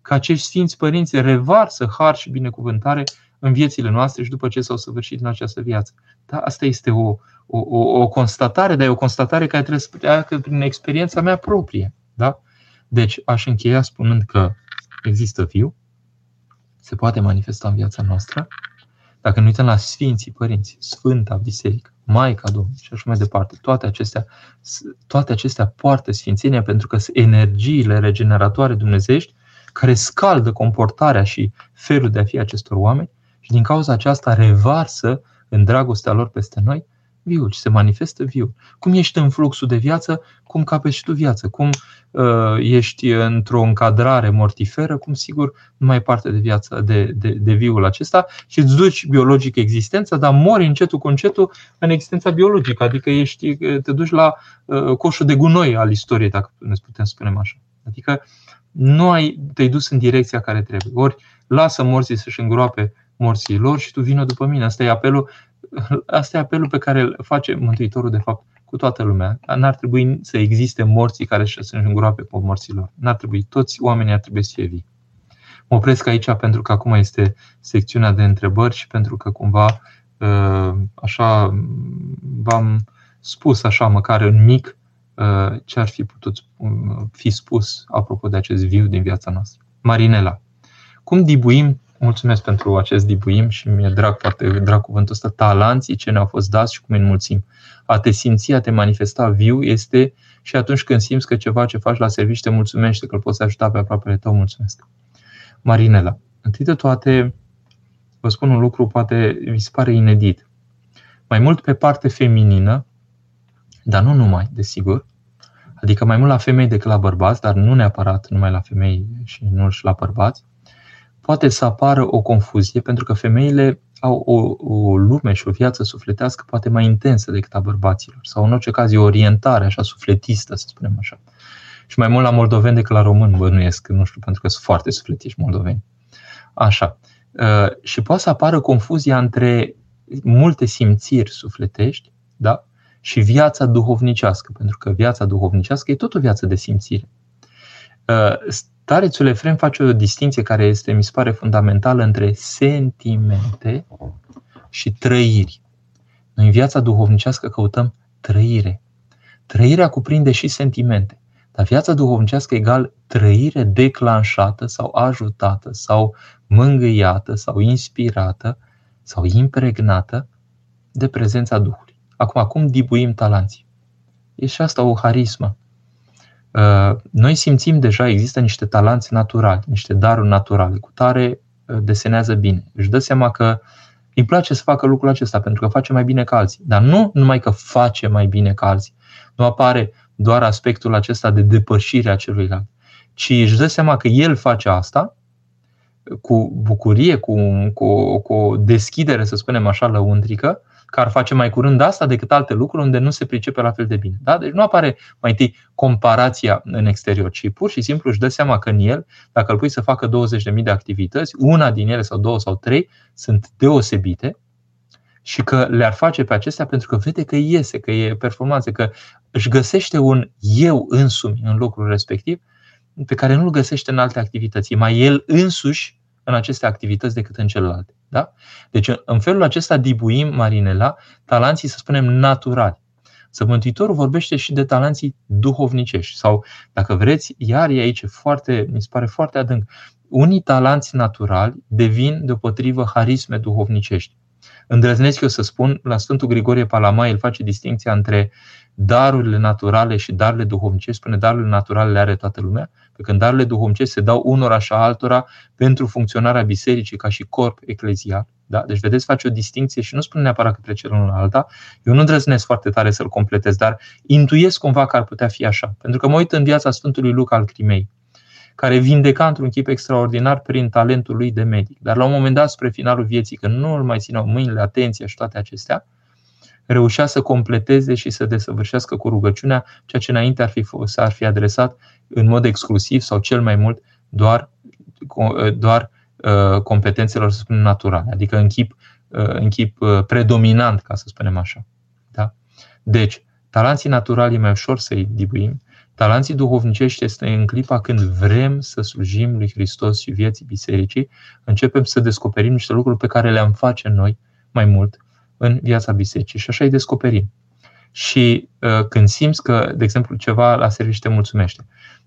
Că acești Sfinți Părinți revarsă har și binecuvântare în viețile noastre și după ce s-au săvârșit în această viață. Da, asta este o, o, o, o constatare, dar e o constatare care trebuie să treacă prin experiența mea proprie. Da? Deci aș încheia spunând că există viu, se poate manifesta în viața noastră. Dacă ne uităm la Sfinții Părinți, Sfânta Biserică, Maica Domnului și așa mai departe. Toate acestea, toate acestea poartă sfințenia pentru că sunt energiile regeneratoare dumnezești care scaldă comportarea și felul de a fi acestor oameni și din cauza aceasta revarsă în dragostea lor peste noi viul și se manifestă viul. Cum ești în fluxul de viață, cum capeți și tu viață. Cum uh, ești într-o încadrare mortiferă, cum sigur nu mai e parte de viață, de, de, de viul acesta și îți duci biologic existența, dar mori încetul cu încetul în existența biologică. Adică ești, te duci la uh, coșul de gunoi al istoriei, dacă ne putem spune așa. Adică nu ai, te-ai dus în direcția care trebuie. Ori lasă morții să-și îngroape morții lor și tu vină după mine. Asta e apelul Asta e apelul pe care îl face Mântuitorul, de fapt, cu toată lumea. N-ar trebui să existe morții care să îngroape pe morților. N-ar trebui. Toți oamenii ar trebui să fie vii. Mă opresc aici pentru că acum este secțiunea de întrebări și pentru că cumva ă, așa v-am spus așa, măcar în mic, uh, ce ar fi putut uh, fi spus apropo de acest viu din viața noastră. Marinela. Cum dibuim, mulțumesc pentru acest dibuim și mi-e drag, foarte drag cuvântul ăsta, talanții ce ne-au fost dați și cum îi înmulțim. A te simți, a te manifesta viu este și atunci când simți că ceva ce faci la serviciu te mulțumește, că îl poți ajuta pe aproapele tău, mulțumesc. Marinela. Întâi de toate, vă spun un lucru, poate vi se pare inedit. Mai mult pe parte feminină, dar nu numai, desigur, adică mai mult la femei decât la bărbați, dar nu neapărat numai la femei și nu și la bărbați, poate să apară o confuzie pentru că femeile au o, o lume și o viață sufletească poate mai intensă decât a bărbaților sau în orice caz e o orientare așa sufletistă, să spunem așa. Și mai mult la moldoveni decât la români bănuiesc, nu știu, pentru că sunt foarte sufletiști moldoveni. Așa. Uh, și poate să apară confuzia între multe simțiri sufletești, da? Și viața duhovnicească, pentru că viața duhovnicească e tot o viață de simțire. Uh, Starețul Efrem face o distinție care este, mi se pare, fundamentală între sentimente și trăiri. Noi în viața duhovnicească căutăm trăire. Trăirea cuprinde și sentimente. Dar viața duhovnicească egal trăire declanșată sau ajutată sau mângâiată sau inspirată sau impregnată de prezența Duhului. Acum, cum dibuim talanții? E și asta o harismă. Uh, noi simțim deja, există niște talanți naturali, niște daruri naturale, cu tare uh, desenează bine. Își dă seama că îi place să facă lucrul acesta pentru că face mai bine ca alții. Dar nu numai că face mai bine ca alții. Nu apare doar aspectul acesta de depășire a celuilalt, ci își dă seama că el face asta cu bucurie, cu, cu, cu o deschidere, să spunem așa, lăuntrică, că ar face mai curând asta decât alte lucruri unde nu se pricepe la fel de bine. Da? Deci nu apare mai întâi comparația în exterior, ci pur și simplu își dă seama că în el, dacă îl pui să facă 20.000 de activități, una din ele sau două sau trei sunt deosebite și că le-ar face pe acestea pentru că vede că iese, că e performanță, că își găsește un eu însumi în lucrul respectiv pe care nu-l găsește în alte activități. E mai el însuși în aceste activități decât în celelalte. Da? Deci în felul acesta dibuim, Marinela, talanții, să spunem, naturali. Să Mântuitorul vorbește și de talanții duhovnicești. Sau, dacă vreți, iar e aici foarte, mi se pare foarte adânc. Unii talanți naturali devin deopotrivă harisme duhovnicești. Îndrăznesc eu să spun, la Sfântul Grigorie Palama, el face distinția între darurile naturale și darurile duhovnicești. Spune, darurile naturale le are toată lumea, pe când darurile duhovnicești se dau unora și altora pentru funcționarea bisericii ca și corp eclezial. Da? Deci, vedeți, face o distinție și nu spune neapărat către cel unul alta. Eu nu îndrăznesc foarte tare să-l completez, dar intuiesc cumva că ar putea fi așa. Pentru că mă uit în viața Sfântului Luca al Crimei care vindeca într-un chip extraordinar prin talentul lui de medic. Dar la un moment dat, spre finalul vieții, când nu îl mai țineau mâinile, atenția și toate acestea, reușea să completeze și să desăvârșească cu rugăciunea ceea ce înainte ar fi, s-ar fi adresat în mod exclusiv sau cel mai mult doar, doar uh, competențelor, să spunem, naturale, adică în chip, uh, în chip uh, predominant, ca să spunem așa. Da? Deci, talanții naturali e mai ușor să-i dibuim, Talanții duhovnicești este în clipa când vrem să slujim lui Hristos și vieții bisericii, începem să descoperim niște lucruri pe care le-am face noi mai mult în viața bisericii și așa îi descoperim. Și uh, când simți că, de exemplu, ceva la serviciu te mulțumește,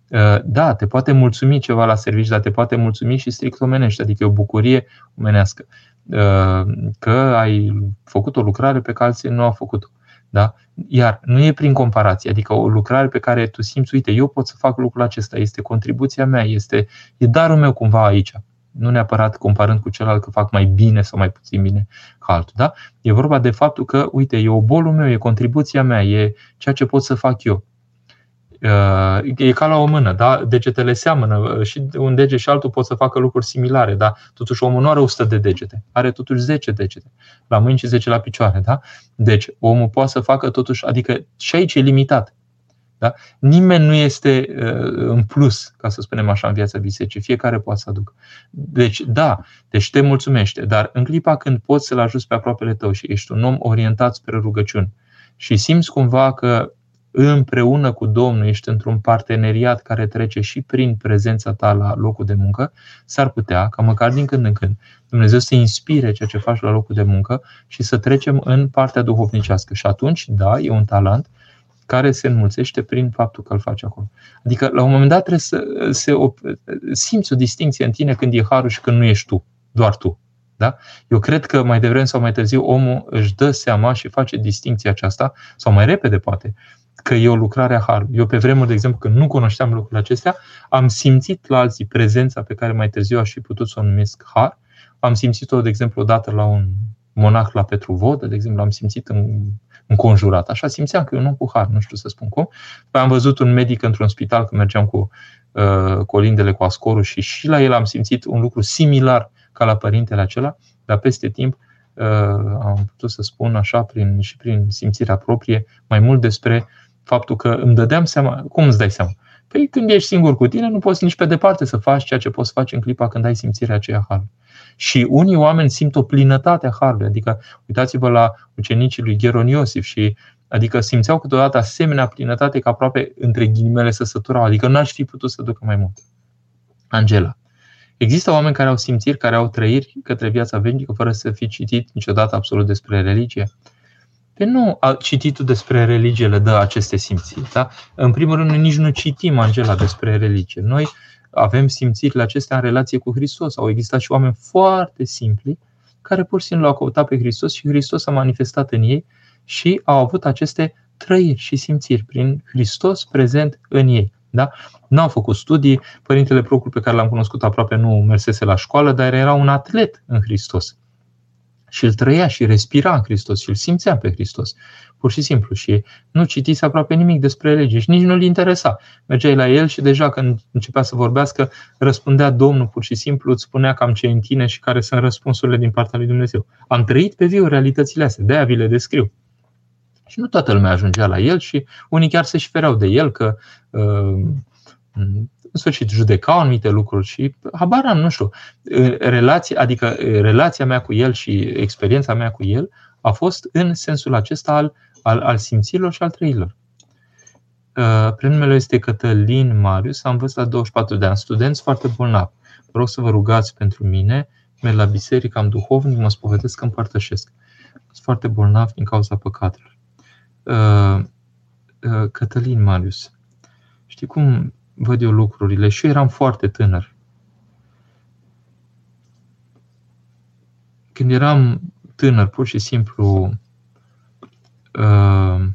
uh, da, te poate mulțumi ceva la serviciu, dar te poate mulțumi și strict omenește, adică e o bucurie omenească uh, că ai făcut o lucrare pe care alții nu au făcut-o. Da? Iar nu e prin comparație, adică o lucrare pe care tu simți, uite, eu pot să fac lucrul acesta, este contribuția mea, este, e darul meu cumva aici. Nu neapărat comparând cu celălalt că fac mai bine sau mai puțin bine ca altul. Da? E vorba de faptul că, uite, e obolul meu, e contribuția mea, e ceea ce pot să fac eu. Uh, e ca la o mână, da? degetele seamănă uh, și un deget și altul pot să facă lucruri similare, dar totuși omul nu are 100 de degete, are totuși 10 degete, la mâini și 10 la picioare. Da? Deci omul poate să facă totuși, adică și aici e limitat. Da? Nimeni nu este uh, în plus, ca să spunem așa, în viața bisericii. Fiecare poate să aducă. Deci, da, deci te mulțumește, dar în clipa când poți să-l ajuți pe aproapele tău și ești un om orientat spre rugăciuni și simți cumva că împreună cu Domnul, ești într-un parteneriat care trece și prin prezența ta la locul de muncă, s-ar putea ca măcar din când în când Dumnezeu să inspire ceea ce faci la locul de muncă și să trecem în partea duhovnicească. Și atunci, da, e un talent care se înmulțește prin faptul că îl faci acolo. Adică, la un moment dat, trebuie să se op- simți o distinție în tine când e harul și când nu ești tu, doar tu. Da? Eu cred că mai devreme sau mai târziu omul își dă seama și face distinția aceasta, sau mai repede poate, că e o lucrare a harului. Eu pe vremuri, de exemplu, când nu cunoșteam lucrurile acestea, am simțit la alții prezența pe care mai târziu aș fi putut să o numesc har. Am simțit-o, de exemplu, odată la un monah la Vodă, de exemplu, am simțit în, înconjurat. Așa simțeam că e un om cu har, nu știu să spun cum. Am văzut un medic într-un spital când mergeam cu uh, colindele cu ascorul și și la el am simțit un lucru similar ca la părintele acela, dar peste timp uh, am putut să spun așa prin, și prin simțirea proprie mai mult despre faptul că îmi dădeam seama, cum îți dai seama? Păi când ești singur cu tine, nu poți nici pe departe să faci ceea ce poți face în clipa când ai simțirea aceea har. Și unii oameni simt o plinătate a harului, adică uitați-vă la ucenicii lui Gheron Iosif și Adică simțeau câteodată asemenea plinătate că aproape între ghilimele să săturau, adică n-aș fi putut să ducă mai mult. Angela. Există oameni care au simțiri, care au trăiri către viața veșnică fără să fi citit niciodată absolut despre religie. Pe nu cititul despre religie le dă aceste simțiri. Da? În primul rând, nici nu citim Angela despre religie. Noi avem simțirile acestea în relație cu Hristos. Au existat și oameni foarte simpli care pur și simplu l-au căutat pe Hristos și Hristos a manifestat în ei și au avut aceste trăiri și simțiri prin Hristos prezent în ei. Da? Nu au făcut studii, părintele Procul pe care l-am cunoscut aproape nu mersese la școală, dar era un atlet în Hristos. Și îl trăia și respira în Hristos și îl simțea pe Hristos. Pur și simplu. Și nu citise aproape nimic despre lege și nici nu-l interesa. Mergeai la el și deja când începea să vorbească, răspundea Domnul pur și simplu, îți spunea cam ce în tine și care sunt răspunsurile din partea lui Dumnezeu. Am trăit pe viu realitățile astea, de-aia vi le descriu. Și nu toată lumea ajungea la el și unii chiar se și șfereau de el că uh, în sfârșit judecau anumite lucruri și habar am, nu știu, relația, adică relația mea cu el și experiența mea cu el a fost în sensul acesta al, al, al simțirilor și al trăilor. Uh, prenumele este Cătălin Marius, am văzut la 24 de ani, studenți foarte bolnav. Vă rog să vă rugați pentru mine, merg la biserică, am duhovnic, mă spovedesc, împărtășesc. Sunt foarte bolnav din cauza păcatelor. Uh, uh, Cătălin Marius. Știi cum văd eu lucrurile? Și eu eram foarte tânăr. Când eram tânăr, pur și simplu, uh,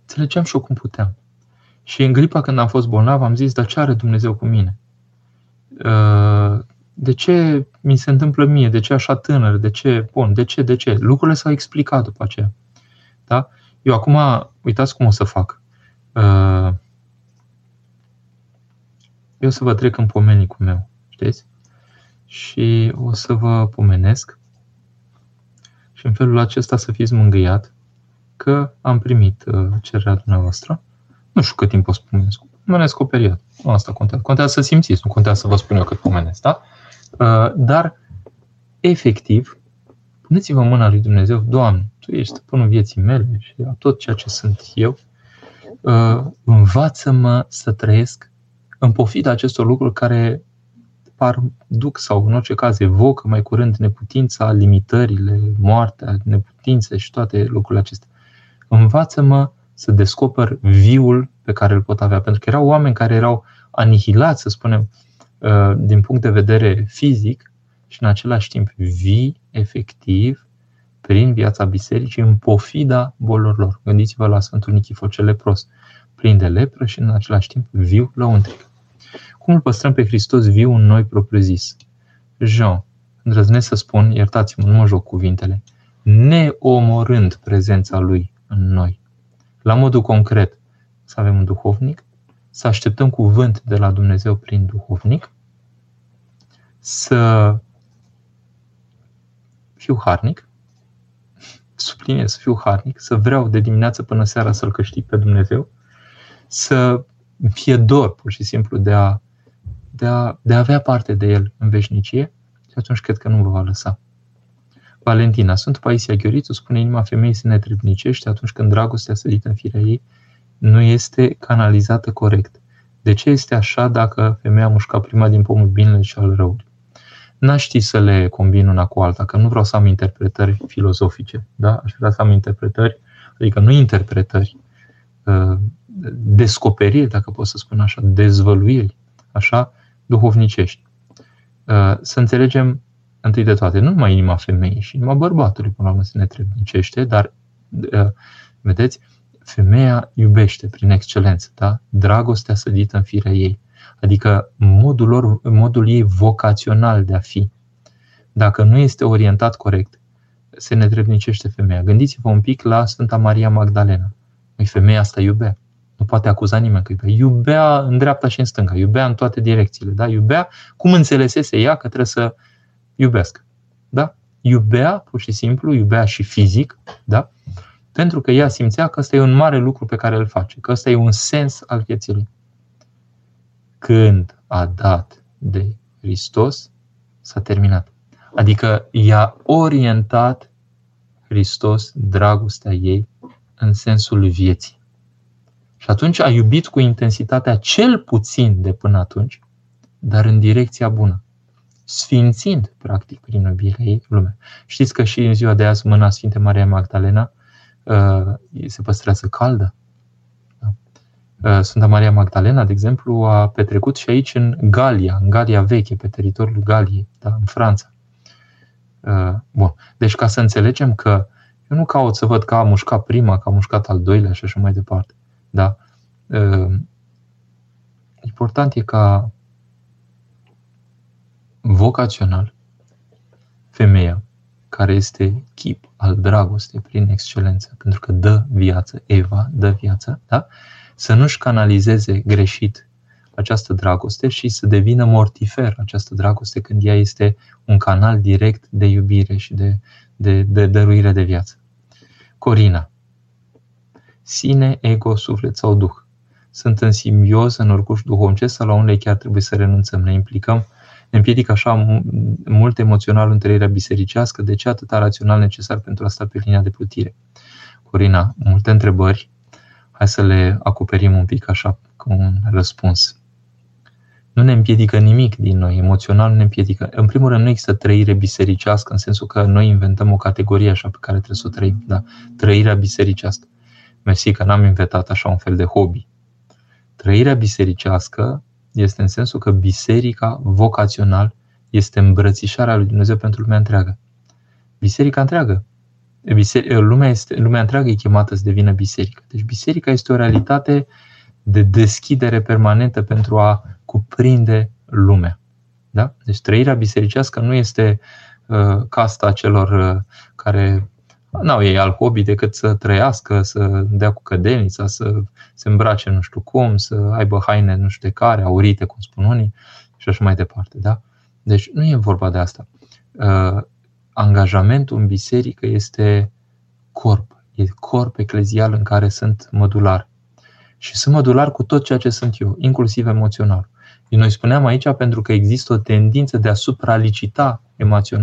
înțelegeam și eu cum puteam. Și în gripa când am fost bolnav, am zis, dar ce are Dumnezeu cu mine? Uh, de ce mi se întâmplă mie, de ce așa tânăr, de ce, bun, de ce, de ce. Lucrurile s-au explicat după aceea. Da? Eu acum, uitați cum o să fac. Uh, eu o să vă trec în pomenicul meu, știți? Și o să vă pomenesc și în felul acesta să fiți mângâiat că am primit uh, cererea dumneavoastră. Nu știu cât timp o să pomenesc. Pomenesc o perioadă. Nu asta contează. Contează să simțiți, nu contează să vă spun eu cât pomenesc, da? Uh, dar, efectiv, puneți-vă mâna lui Dumnezeu, Doamne, Tu ești stăpânul vieții mele și a tot ceea ce sunt eu, uh, învață-mă să trăiesc în pofida acestor lucruri care par, duc sau în orice caz evocă mai curând neputința, limitările, moartea, neputințe și toate lucrurile acestea. Învață-mă să descoper viul pe care îl pot avea. Pentru că erau oameni care erau anihilați, să spunem, Uh, din punct de vedere fizic și în același timp vii efectiv prin viața bisericii în pofida bolilor lor. Gândiți-vă la Sfântul Nichifor cel lepros, plin de lepră și în același timp viu lăuntric. Cum îl păstrăm pe Hristos viu în noi propriu-zis? Jean, îndrăznesc să spun, iertați-mă, nu mă joc cuvintele, neomorând prezența Lui în noi. La modul concret, să avem un duhovnic să așteptăm cuvânt de la Dumnezeu prin duhovnic, să fiu harnic, subliniez să fiu harnic, să vreau de dimineață până seara să-L câștig pe Dumnezeu, să fie dor pur și simplu de a, de a, de a avea parte de El în veșnicie și atunci cred că nu vă va lăsa. Valentina, Sfântul Paisia Gheorițu spune inima femeii se netrebnicește atunci când dragostea sădită în firea ei nu este canalizată corect. De ce este așa dacă femeia mușca prima din pomul binele și al răului? N-aș ști să le combin una cu alta, că nu vreau să am interpretări filozofice. Da? Aș vrea să am interpretări, adică nu interpretări, uh, descoperiri, dacă pot să spun așa, dezvăluiri, așa, duhovnicești. Uh, să înțelegem întâi de toate, nu numai inima femeii și inima bărbatului, până la urmă, se netrebnicește, dar, uh, vedeți, femeia iubește prin excelență, da? dragostea sădită în firea ei, adică modul, lor, modul ei vocațional de a fi. Dacă nu este orientat corect, se netrebnicește femeia. Gândiți-vă un pic la Sfânta Maria Magdalena. Măi, femeia asta iubea. Nu poate acuza nimeni că iubea. Iubea în dreapta și în stânga, iubea în toate direcțiile. Da? Iubea cum înțelesese ea că trebuie să iubească. Da? Iubea, pur și simplu, iubea și fizic, da? pentru că ea simțea că ăsta e un mare lucru pe care îl face, că ăsta e un sens al vieții lui. Când a dat de Hristos, s-a terminat. Adică i-a orientat Hristos dragostea ei în sensul vieții. Și atunci a iubit cu intensitatea cel puțin de până atunci, dar în direcția bună, sfințind, practic, prin iubirea ei lumea. Știți că și în ziua de azi mâna Sfinte Maria Magdalena uh, se păstrează caldă. Da. Uh, Sfânta Maria Magdalena, de exemplu, a petrecut și aici în Galia, în Galia veche, pe teritoriul Galiei, da, în Franța. Uh, bun. Deci ca să înțelegem că eu nu caut să văd că a mușcat prima, că a mușcat al doilea și așa mai departe. Da? Important e ca vocațional femeia care este chip al dragostei prin excelență, pentru că dă viață, Eva dă viață, da? Să nu-și canalizeze greșit această dragoste și să devină mortifer această dragoste când ea este un canal direct de iubire și de, de, de dăruire de viață. Corina. Sine, ego, suflet sau duh. Sunt în simbioză, în orcuș duhovnicesc sau la unde chiar trebuie să renunțăm. Ne implicăm ne împiedică așa mult emoțional întâlnirea bisericească, de ce atâta rațional necesar pentru a sta pe linia de plutire? Corina, multe întrebări, hai să le acoperim un pic așa cu un răspuns. Nu ne împiedică nimic din noi, emoțional nu ne împiedică. În primul rând, nu există trăire bisericească, în sensul că noi inventăm o categorie așa pe care trebuie să o trăim, da? Trăirea bisericească. Mersi că n-am inventat așa un fel de hobby. Trăirea bisericească este în sensul că biserica vocațional este îmbrățișarea lui Dumnezeu pentru lumea întreagă. Biserica întreagă. Lumea, este, lumea întreagă e chemată să devină biserică. Deci biserica este o realitate de deschidere permanentă pentru a cuprinde lumea. Da? Deci trăirea bisericească nu este uh, casta celor uh, care N-au ei alt hobby decât să trăiască, să dea cu cădenița, să se îmbrace nu știu cum, să aibă haine nu știu de care, aurite, cum spun unii, și așa mai departe. Da? Deci nu e vorba de asta. Uh, angajamentul în biserică este corp. E corp eclezial în care sunt modular. Și sunt modular cu tot ceea ce sunt eu, inclusiv emoțional. Noi spuneam aici pentru că există o tendință de a supralicita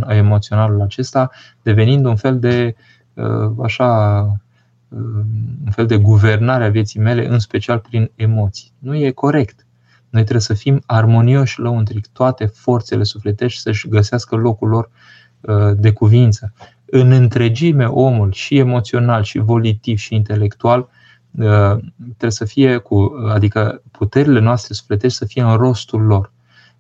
emoționalul acesta, devenind un fel de uh, Uh, așa uh, un fel de guvernare a vieții mele, în special prin emoții. Nu e corect. Noi trebuie să fim armonioși lăuntric, toate forțele sufletești să-și găsească locul lor uh, de cuvință. În întregime, omul, și emoțional, și volitiv, și intelectual, trebuie să fie cu, adică puterile noastre sufletești să fie în rostul lor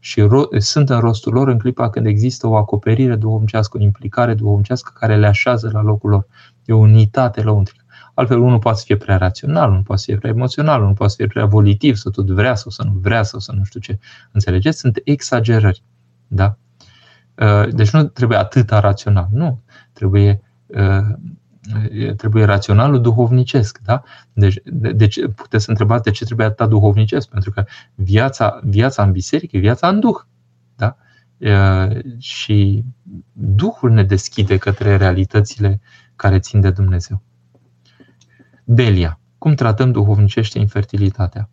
și ro- sunt în rostul lor în clipa când există o acoperire duhovnicească, o implicare duhovnicească care le așează la locul lor. E o unitate lăuntrică. Altfel, unul poate să fie prea rațional, unul poate să fie prea emoțional, unul poate să fie prea volitiv, să tot vrea sau să nu vrea sau să nu știu ce. Înțelegeți? Sunt exagerări. Da? Uh, deci nu trebuie atâta rațional. Nu. Trebuie uh, trebuie raționalul duhovnicesc. Da? Deci, de, deci puteți să întrebați de ce trebuie atâta duhovnicesc, pentru că viața, viața în biserică e viața în duh. Da? Și Duhul ne deschide către realitățile care țin de Dumnezeu. Delia. Cum tratăm duhovnicește infertilitatea?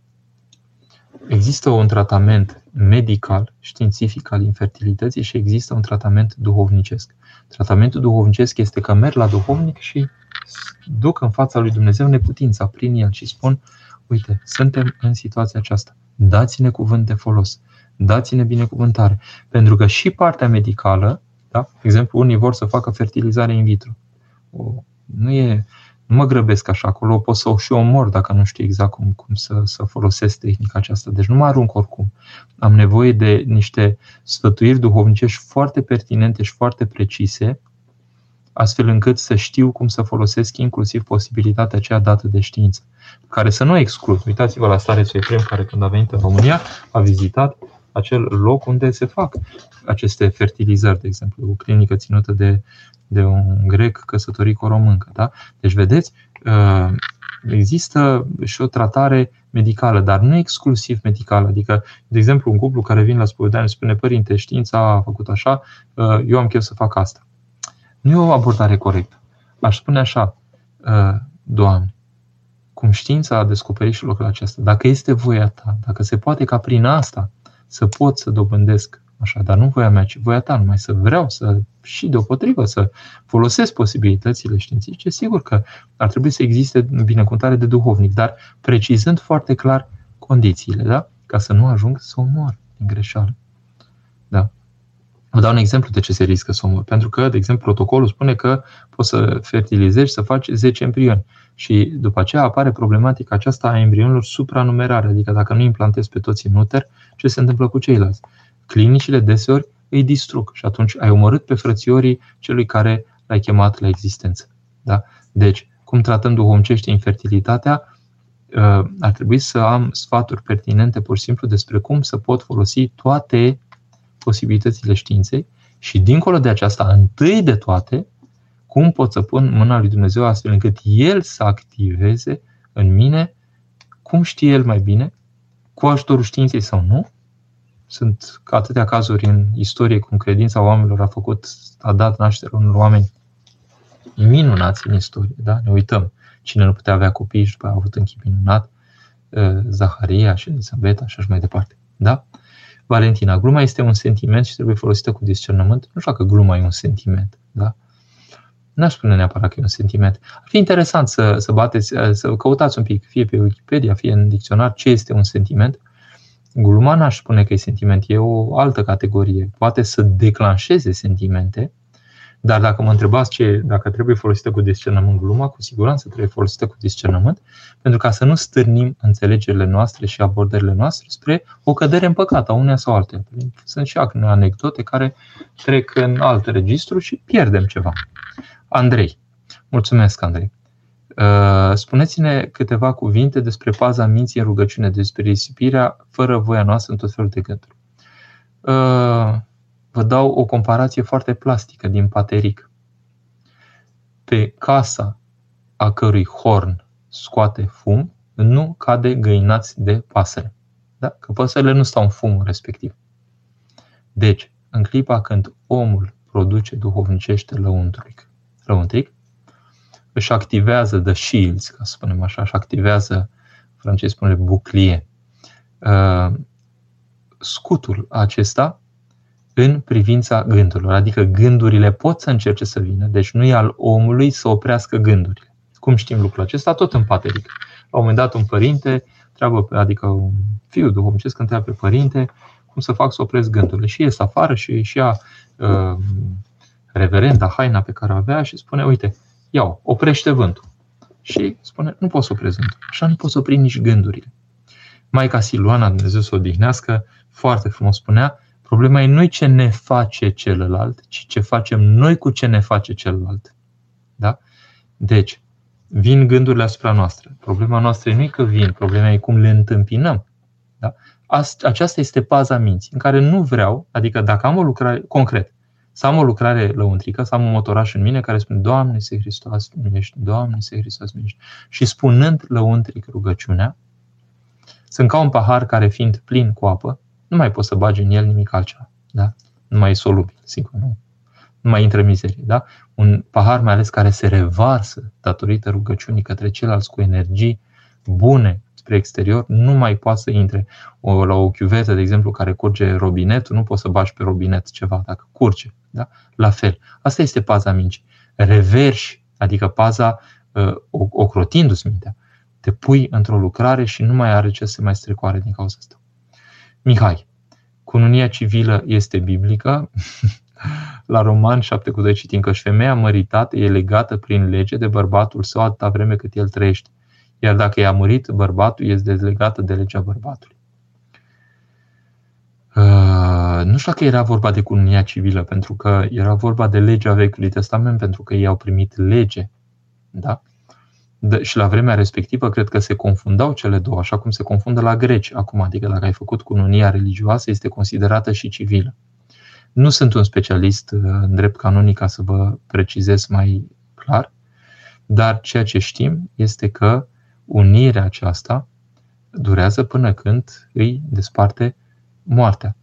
Există un tratament medical, științific al infertilității și există un tratament duhovnicesc. Tratamentul duhovnicesc este că merg la duhovnic și duc în fața lui Dumnezeu neputința prin el și spun, uite, suntem în situația aceasta, dați-ne cuvânt de folos, dați-ne binecuvântare. Pentru că și partea medicală, da? de exemplu, unii vor să facă fertilizare in vitro. O, nu e nu mă grăbesc așa acolo, pot să o și omor dacă nu știu exact cum, cum să, să folosesc tehnica aceasta. Deci nu mă arunc oricum. Am nevoie de niște sfătuiri duhovnicești foarte pertinente și foarte precise, astfel încât să știu cum să folosesc inclusiv posibilitatea aceea dată de știință, care să nu exclud. Uitați-vă la starețul Efrem, care când a venit în România a vizitat acel loc unde se fac aceste fertilizări, de exemplu, o clinică ținută de de un grec căsătorit cu o româncă. Da? Deci, vedeți, uh, există și o tratare medicală, dar nu exclusiv medicală. Adică, de exemplu, un cuplu care vine la spovedanie spune, părinte, știința a făcut așa, uh, eu am chef să fac asta. Nu e o abordare corectă. Aș spune așa, uh, Doamne, cum știința a descoperit și locul acesta, dacă este voia ta, dacă se poate ca prin asta să pot să dobândesc Așa, dar nu voia mea, ci voia ta, numai să vreau să și deopotrivă să folosesc posibilitățile științifice, sigur că ar trebui să existe binecuvântare de duhovnic, dar precizând foarte clar condițiile, da? Ca să nu ajung să omor din greșeală. Da. Vă dau un exemplu de ce se riscă să omor. Pentru că, de exemplu, protocolul spune că poți să fertilizezi, să faci 10 embrioni. Și după aceea apare problematica aceasta a embrionilor supranumerare, adică dacă nu implantezi pe toți în uter, ce se întâmplă cu ceilalți? Clinicile deseori îi distrug și atunci ai omorât pe frățiorii celui care l-ai chemat la existență. Da? Deci, cum tratăm duhovnicește infertilitatea, uh, ar trebui să am sfaturi pertinente pur și simplu despre cum să pot folosi toate posibilitățile științei și dincolo de aceasta, întâi de toate, cum pot să pun mâna lui Dumnezeu astfel încât El să activeze în mine, cum știe El mai bine, cu ajutorul științei sau nu, sunt atâtea cazuri în istorie cum credința oamenilor a făcut, a dat naștere unor oameni minunați în istorie. Da? Ne uităm. Cine nu putea avea copii și după a avut un chip minunat, uh, Zaharia și Elisabeta și așa mai departe. Da? Valentina, gluma este un sentiment și trebuie folosită cu discernământ. Nu știu dacă gluma e un sentiment. Da? N-aș spune neapărat că e un sentiment. Ar fi interesant să, să bateți, să căutați un pic, fie pe Wikipedia, fie în dicționar, ce este un sentiment Gluma n-aș spune că e sentiment, e o altă categorie. Poate să declanșeze sentimente, dar dacă mă întrebați ce, dacă trebuie folosită cu discernământ gluma, cu siguranță trebuie folosită cu discernământ, pentru ca să nu stârnim înțelegerile noastre și abordările noastre spre o cădere în păcat a uneia sau altea. Sunt și anecdote care trec în alt registru și pierdem ceva. Andrei. Mulțumesc, Andrei. Uh, spuneți-ne câteva cuvinte despre paza minții în rugăciune, despre risipirea fără voia noastră în tot felul de gânduri. Uh, vă dau o comparație foarte plastică din Pateric. Pe casa a cărui horn scoate fum, nu cade găinați de pasăre. Da? Că păsările nu stau în fumul respectiv. Deci, în clipa când omul produce duhovnicește lăuntric, lăuntric își activează the shields, ca să spunem așa, își activează, francez spune buclie, uh, scutul acesta în privința gândurilor. Adică gândurile pot să încerce să vină, deci nu e al omului să oprească gândurile. Cum știm lucrul acesta? Tot în pateric. La un moment dat un părinte, treabă, adică un fiu duhovnicesc întreabă pe părinte cum să fac să opresc gândurile. Și ies afară și își ia uh, reverenda haina pe care o avea și spune, uite, iau, oprește vântul. Și spune, nu poți să oprezi vântul. Așa nu poți opri nici gândurile. Maica Siluana, Dumnezeu să o odihnească, foarte frumos spunea, problema e nu ce ne face celălalt, ci ce facem noi cu ce ne face celălalt. Da? Deci, vin gândurile asupra noastră. Problema noastră nu e că vin, problema e cum le întâmpinăm. Da? Aceasta este paza minții, în care nu vreau, adică dacă am o lucrare, concret, să am o lucrare lăuntrică, să am un motoraș în mine care spune Doamne, se Hristos, minești, Doamne, se Hristos, minești. Și spunând lăuntric rugăciunea, sunt ca un pahar care fiind plin cu apă, nu mai poți să bagi în el nimic altceva. Da? Nu mai e solubil, sigur, nu. Nu mai intră mizerie. Da? Un pahar mai ales care se revarsă datorită rugăciunii către ceilalți cu energii bune, spre exterior, nu mai poate să intre o, la o chiuvetă, de exemplu, care curge robinetul, nu poți să bași pe robinet ceva dacă curge. Da? La fel. Asta este paza mincii. Reverși, adică paza uh, ocrotindu-ți mintea. Te pui într-o lucrare și nu mai are ce să mai strecoare din cauza asta. Mihai, cununia civilă este biblică. La Roman 7 cu 2 citim că și femeia măritată e legată prin lege de bărbatul său atâta vreme cât el trăiește. Iar dacă e murit, bărbatul este dezlegată de legea bărbatului. Uh, nu știu dacă era vorba de cununia civilă, pentru că era vorba de legea Vechiului Testament, pentru că ei au primit lege. Da? De, și la vremea respectivă, cred că se confundau cele două, așa cum se confundă la greci acum. Adică dacă ai făcut cununia religioasă, este considerată și civilă. Nu sunt un specialist uh, în drept canonic ca să vă precizez mai clar, dar ceea ce știm este că unirea aceasta durează până când îi desparte moartea.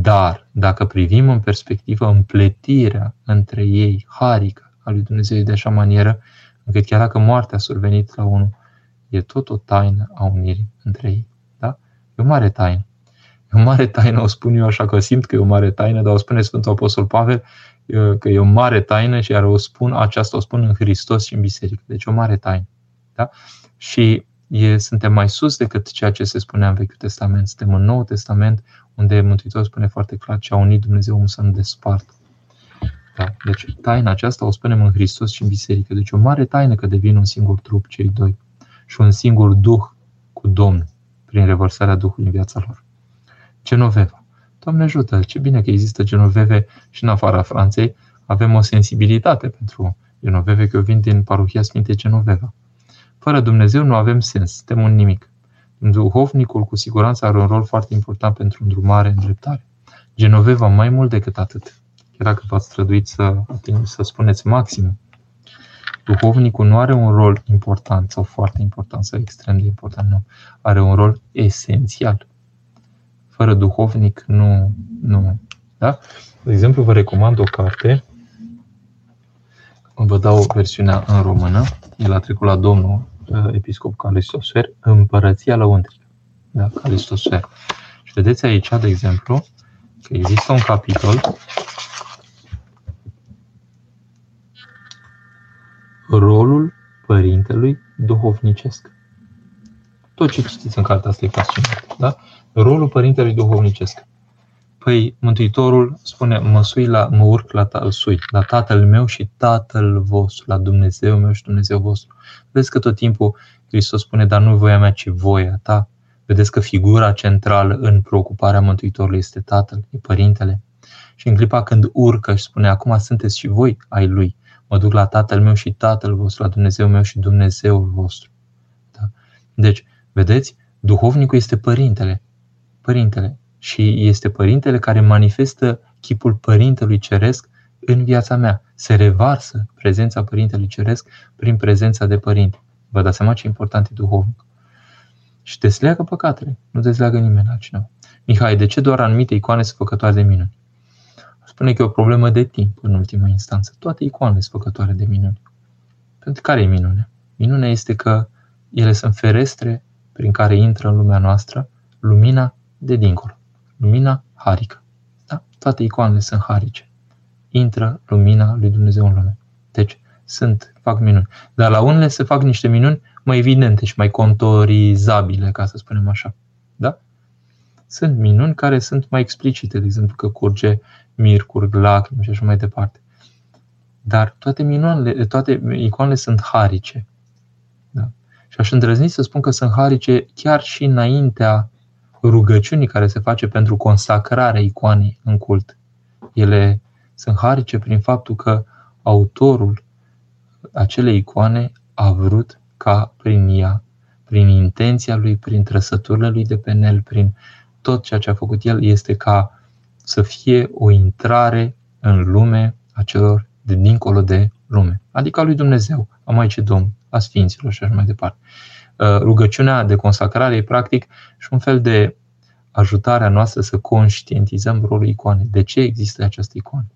Dar, dacă privim în perspectivă împletirea între ei, harică a lui Dumnezeu de așa manieră, încât chiar dacă moartea a survenit la unul, e tot o taină a unirii între ei. Da? E o mare taină. E o mare taină, o spun eu așa că simt că e o mare taină, dar o spune Sfântul Apostol Pavel că e o mare taină și iar o spun, aceasta o spun în Hristos și în biserică. Deci o mare taină. Da? Și e, suntem mai sus decât ceea ce se spunea în Vechiul Testament. Suntem în Noul Testament, unde Mântuitorul spune foarte clar ce a unit Dumnezeu să nu despartă. Da? Deci taina aceasta o spunem în Hristos și în biserică. Deci o mare taină că devin un singur trup cei doi și un singur duh cu Domnul prin revărsarea Duhului în viața lor. Genoveva. Doamne ajută, ce bine că există genoveve și în afara Franței. Avem o sensibilitate pentru genoveve, că eu vin din parohia Sfinte Genoveva. Fără Dumnezeu nu avem sens, suntem un nimic. Duhovnicul cu siguranță are un rol foarte important pentru îndrumare, îndreptare. Genoveva mai mult decât atât. Chiar dacă v-ați străduit să, să spuneți maxim, duhovnicul nu are un rol important sau foarte important sau extrem de important, nu. Are un rol esențial. Fără duhovnic nu, nu. Da? De exemplu, vă recomand o carte. Vă dau versiunea în română. El a trecut la domnul uh, episcop Calistosfer, Împărăția Lăuntrică. Da? Calistosfer. Și vedeți aici, de exemplu, că există un capitol rolul părintelui duhovnicesc. Tot ce citiți în cartea asta e fascinant. Da? Rolul părintelui duhovnicesc. Păi Mântuitorul spune, mă sui la, mă urc la, ta, sui, la Tatăl meu și Tatăl vostru, la Dumnezeu meu și Dumnezeu vostru. Vedeți că tot timpul Hristos spune, dar nu voia mea, ci voia ta. Vedeți că figura centrală în preocuparea Mântuitorului este Tatăl, e Părintele. Și în clipa când urcă și spune, acum sunteți și voi ai Lui, mă duc la Tatăl meu și Tatăl vostru, la Dumnezeu meu și Dumnezeul vostru. Da? Deci, vedeți, duhovnicul este părintele. Părintele. Și este părintele care manifestă chipul părintelui ceresc în viața mea. Se revarsă prezența părintelui ceresc prin prezența de părinte. Vă dați seama ce important e duhovnic. Și desleagă păcatele, nu desleagă nimeni altcineva. Mihai, de ce doar anumite icoane sunt făcătoare de minuni? spune că e o problemă de timp în ultima instanță. Toate icoanele sunt făcătoare de minuni. Pentru care e minune? Minunea este că ele sunt ferestre prin care intră în lumea noastră lumina de dincolo. Lumina harică. Da? Toate icoanele sunt harice. Intră lumina lui Dumnezeu în lume. Deci sunt, fac minuni. Dar la unele se fac niște minuni mai evidente și mai contorizabile, ca să spunem așa. Da? Sunt minuni care sunt mai explicite, de exemplu că curge mir, curg lacrimi și așa mai departe. Dar toate minunile, toate icoanele sunt harice. Da? Și aș îndrăzni să spun că sunt harice chiar și înaintea rugăciunii care se face pentru consacrarea icoanei în cult. Ele sunt harice prin faptul că autorul acelei icoane a vrut ca prin ea, prin intenția lui, prin trăsăturile lui de penel, prin tot ceea ce a făcut el, este ca să fie o intrare în lume a celor de dincolo de lume, adică a lui Dumnezeu, a Maicii Domn, a Sfinților și așa mai departe. Uh, rugăciunea de consacrare e practic și un fel de ajutarea noastră să conștientizăm rolul icoanei. De ce există această icoană?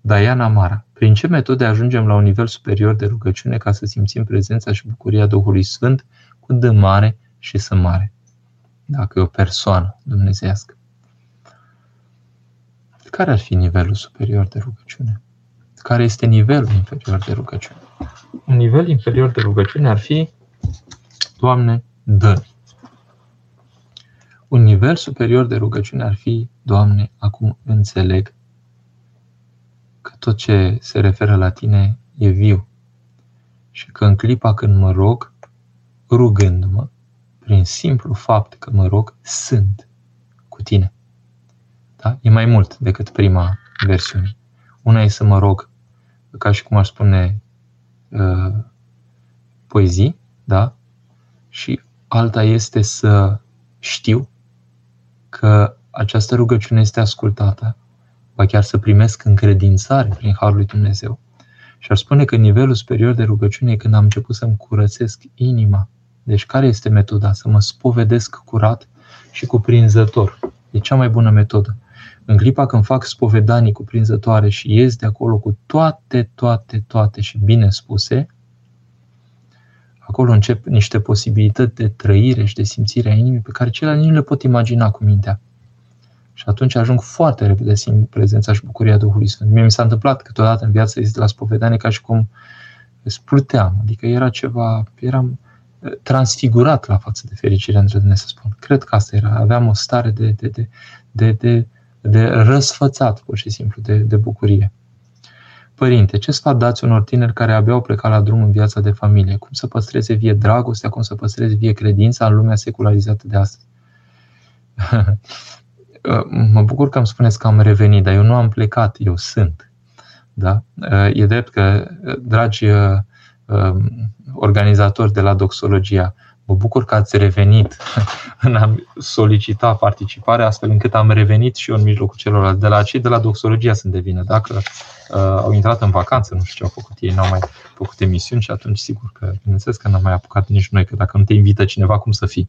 Diana Mara. Prin ce metode ajungem la un nivel superior de rugăciune ca să simțim prezența și bucuria Duhului Sfânt cu dâmare și sunt mare. Dacă e o persoană dumnezească. Care ar fi nivelul superior de rugăciune? Care este nivelul inferior de rugăciune? Un nivel inferior de rugăciune ar fi Doamne, dă Un nivel superior de rugăciune ar fi Doamne, acum înțeleg că tot ce se referă la Tine e viu și că în clipa când mă rog, rugându-mă, prin simplu fapt că mă rog, sunt cu Tine. Da? E mai mult decât prima versiune. Una e să mă rog, ca și cum aș spune, uh, poezii, da? Și alta este să știu că această rugăciune este ascultată, va chiar să primesc încredințare prin Harul lui Dumnezeu. Și ar spune că nivelul superior de rugăciune e când am început să-mi curățesc inima. Deci care este metoda? Să mă spovedesc curat și cuprinzător. E cea mai bună metodă. În clipa când fac spovedanii cuprinzătoare și ies de acolo cu toate, toate, toate și bine spuse, acolo încep niște posibilități de trăire și de simțire a inimii pe care celelalte nu le pot imagina cu mintea. Și atunci ajung foarte repede să simt prezența și bucuria Duhului Sfânt. Mie mi s-a întâmplat câteodată în viață de la spovedanie ca și cum spluteam. Adică era ceva, eram eh, transfigurat la față de fericire, îndrăznesc să spun. Cred că asta era. Aveam o stare de, de, de, de, de, de răsfățat, pur și simplu, de, de bucurie. Părinte, ce sfat dați unor tineri care abia au plecat la drum în viața de familie? Cum să păstreze vie dragostea, cum să păstreze vie credința în lumea secularizată de astăzi? mă bucur că îmi spuneți că am revenit, dar eu nu am plecat, eu sunt. Da? E drept că, dragi um, organizatori de la Doxologia, mă bucur că ați revenit în a solicita participare, astfel încât am revenit și eu în mijlocul celorlalți. De la cei de la Doxologia sunt de vină. Dacă uh, au intrat în vacanță, nu știu ce au făcut ei, n-au mai făcut emisiuni și atunci sigur că, bineînțeles că n-am mai apucat nici noi, că dacă nu te invită cineva, cum să fii?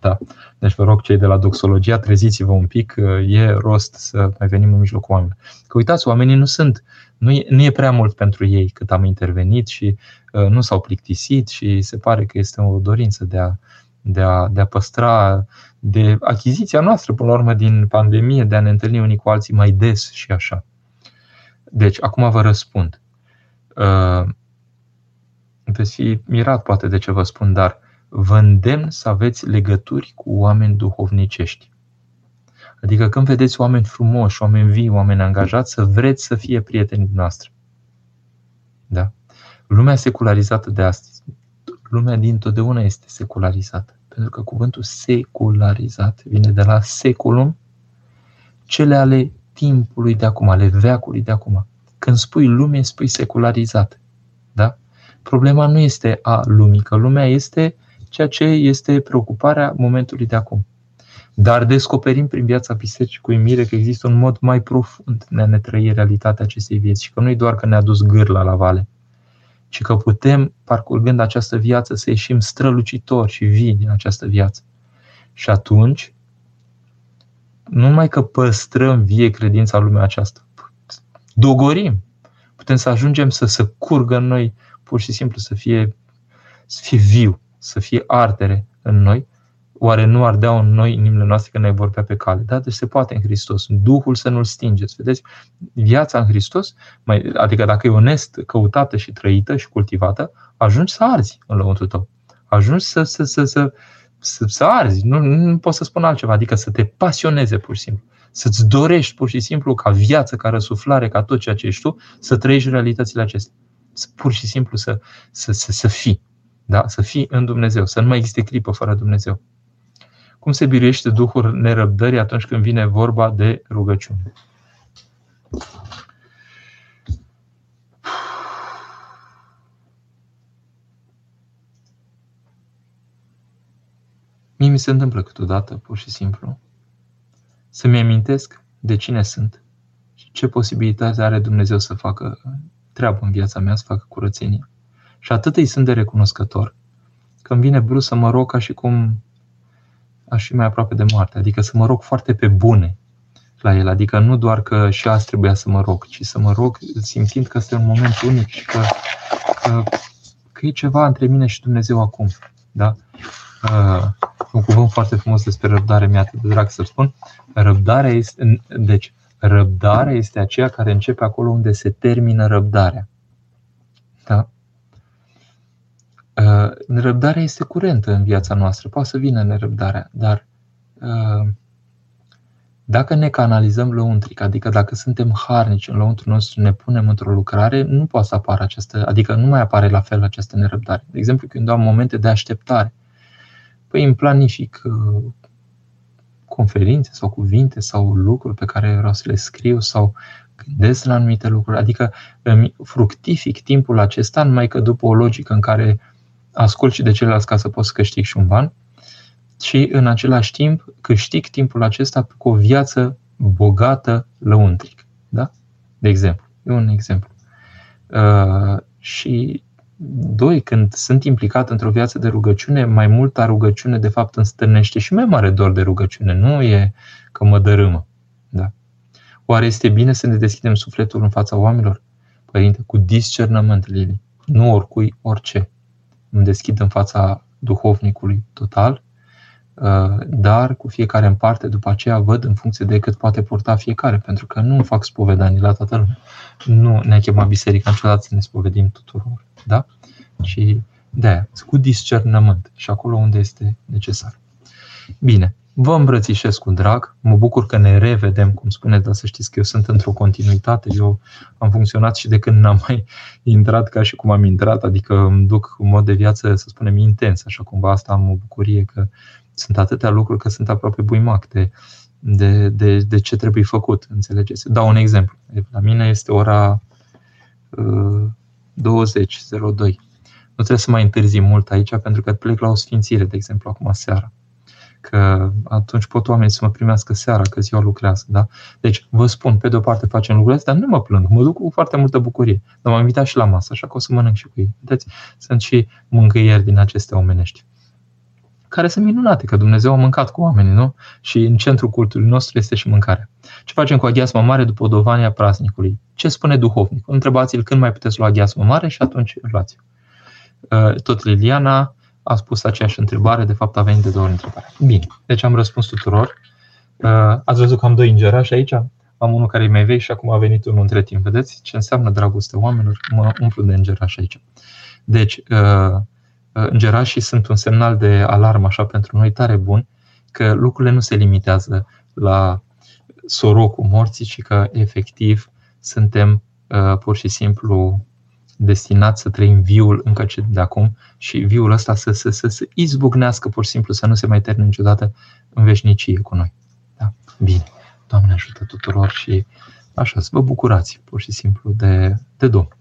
Da. Deci vă rog cei de la doxologia, treziți-vă un pic, e rost să mai venim în mijlocul oamenilor. Că uitați, oamenii nu sunt, nu e, nu e prea mult pentru ei cât am intervenit și uh, nu s-au plictisit și se pare că este o dorință de a, de a, de a păstra, de achiziția noastră, până la urmă, din pandemie, de a ne întâlni unii cu alții mai des și așa. Deci, acum vă răspund. Uh, veți fi mirat poate de ce vă spun, dar uh, vă îndemn să aveți legături cu oameni duhovnicești. Adică când vedeți oameni frumoși, oameni vii, oameni angajați, să vreți să fie prietenii noastre. Da? Lumea secularizată de astăzi, lumea din totdeauna este secularizată. Pentru că cuvântul secularizat vine de la seculum, cele ale timpului de acum, ale veacului de acum. Când spui lume, spui secularizat. Da? Problema nu este a lumii, că lumea este ceea ce este preocuparea momentului de acum. Dar descoperim prin viața bisericii cu uimire că există un mod mai profund de a ne trăi realitatea acestei vieți și că nu e doar că ne-a dus gârla la vale, ci că putem, parcurgând această viață, să ieșim strălucitori și vii din această viață. Și atunci, nu numai că păstrăm vie credința în lumea aceasta, dogorim. Putem să ajungem să se curgă în noi, pur și simplu să fie, să fie viu să fie ardere în noi, oare nu ardeau în noi inimile noastre când ne vorbea pe cale? Da, deci se poate în Hristos. Duhul să nu-l stingeți. Vedeți, viața în Hristos, mai, adică dacă e onest, căutată și trăită și cultivată, ajungi să arzi în lăuntru tău. Ajungi să, să, să, să, să, să arzi. Nu, nu pot să spun altceva. Adică să te pasioneze pur și simplu. Să-ți dorești pur și simplu ca viață, ca răsuflare, ca tot ceea ce ești tu, să trăiești realitățile acestea. Pur și simplu să, să, să, să fii. Da? Să fii în Dumnezeu, să nu mai existe clipă fără Dumnezeu. Cum se biruiește Duhul nerăbdării atunci când vine vorba de rugăciune? Mie mi se întâmplă câteodată, pur și simplu, să-mi amintesc de cine sunt și ce posibilitate are Dumnezeu să facă treabă în viața mea, să facă curățenie. Și atât îi sunt de recunoscător că îmi vine brusc să mă rog ca și cum aș fi mai aproape de moarte. Adică să mă rog foarte pe bune la el. Adică nu doar că și azi trebuia să mă rog, ci să mă rog simțind că este un moment unic și că, că, că e ceva între mine și Dumnezeu acum. Da? uh, un cuvânt foarte frumos despre răbdare, mi-a atât de drag să spun. Răbdarea este, deci, răbdarea este aceea care începe acolo unde se termină răbdarea. Da? Uh, răbdarea este curentă în viața noastră, poate să vină nerăbdarea, dar uh, dacă ne canalizăm lăuntric, adică dacă suntem harnici în lăuntru nostru, ne punem într-o lucrare, nu poate să apară această, adică nu mai apare la fel această nerăbdare. De exemplu, când am momente de așteptare, păi îmi planific uh, conferințe sau cuvinte sau lucruri pe care vreau să le scriu sau gândesc la anumite lucruri, adică îmi fructific timpul acesta numai că după o logică în care ascult și de ceilalți ca să pot să câștig și un ban și în același timp câștig timpul acesta cu o viață bogată lăuntric. Da? De exemplu. E un exemplu. Uh, și doi, când sunt implicat într-o viață de rugăciune, mai multă rugăciune de fapt îmi stârnește și mai mare dor de rugăciune. Nu e că mă dărâmă. Da? Oare este bine să ne deschidem sufletul în fața oamenilor? Părinte, cu discernământ, Lili. Nu oricui, orice. Îmi deschid în fața duhovnicului total, uh, dar cu fiecare în parte, după aceea văd în funcție de cât poate purta fiecare, pentru că nu fac spovedanii la toată lumea. Nu ne-a chemat biserica niciodată să ne spovedim tuturor. Da? Și de aia, cu discernământ și acolo unde este necesar. Bine, vă îmbrățișez cu drag, mă bucur că ne revedem, cum spuneți, dar să știți că eu sunt într-o continuitate, eu am funcționat și de când n-am mai intrat ca și cum am intrat, adică îmi duc un mod de viață, să spunem, intens, așa cumva asta am o bucurie că sunt atâtea lucruri că sunt aproape buimac de, de, de, de ce trebuie făcut, înțelegeți? Dau un exemplu. La mine este ora uh, 20.02. Nu trebuie să mai întârzi mult aici pentru că plec la o sfințire, de exemplu, acum seara. Că atunci pot oamenii să mă primească seara, că ziua lucrează. Da? Deci, vă spun, pe de o parte facem lucrurile astea, dar nu mă plâng, mă duc cu foarte multă bucurie. Dar m-am invitat și la masă, așa că o să mănânc și cu ei. Vedeți? Sunt și mângâieri din acestea omenești care sunt minunate, că Dumnezeu a mâncat cu oamenii, nu? Și în centrul cultului nostru este și mâncarea. Ce facem cu aghiasma mare după dovania praznicului? Ce spune duhovnicul? Întrebați-l când mai puteți lua aghiasma mare și atunci luați uh, Tot Liliana a spus aceeași întrebare, de fapt a venit de două ori întrebare. Bine, deci am răspuns tuturor. Uh, ați văzut că am doi îngerași aici? Am unul care e mai vechi și acum a venit unul între timp. Vedeți ce înseamnă dragoste oamenilor? Mă umplu de îngerași aici. Deci, uh, îngerașii sunt un semnal de alarmă așa pentru noi tare bun că lucrurile nu se limitează la sorocul morții, ci că efectiv suntem uh, pur și simplu destinați să trăim viul încă de acum și viul ăsta să, să, să, să izbucnească pur și simplu, să nu se mai termine niciodată în veșnicie cu noi. Da? Bine. Doamne ajută tuturor și așa, să vă bucurați pur și simplu de, de Domnul.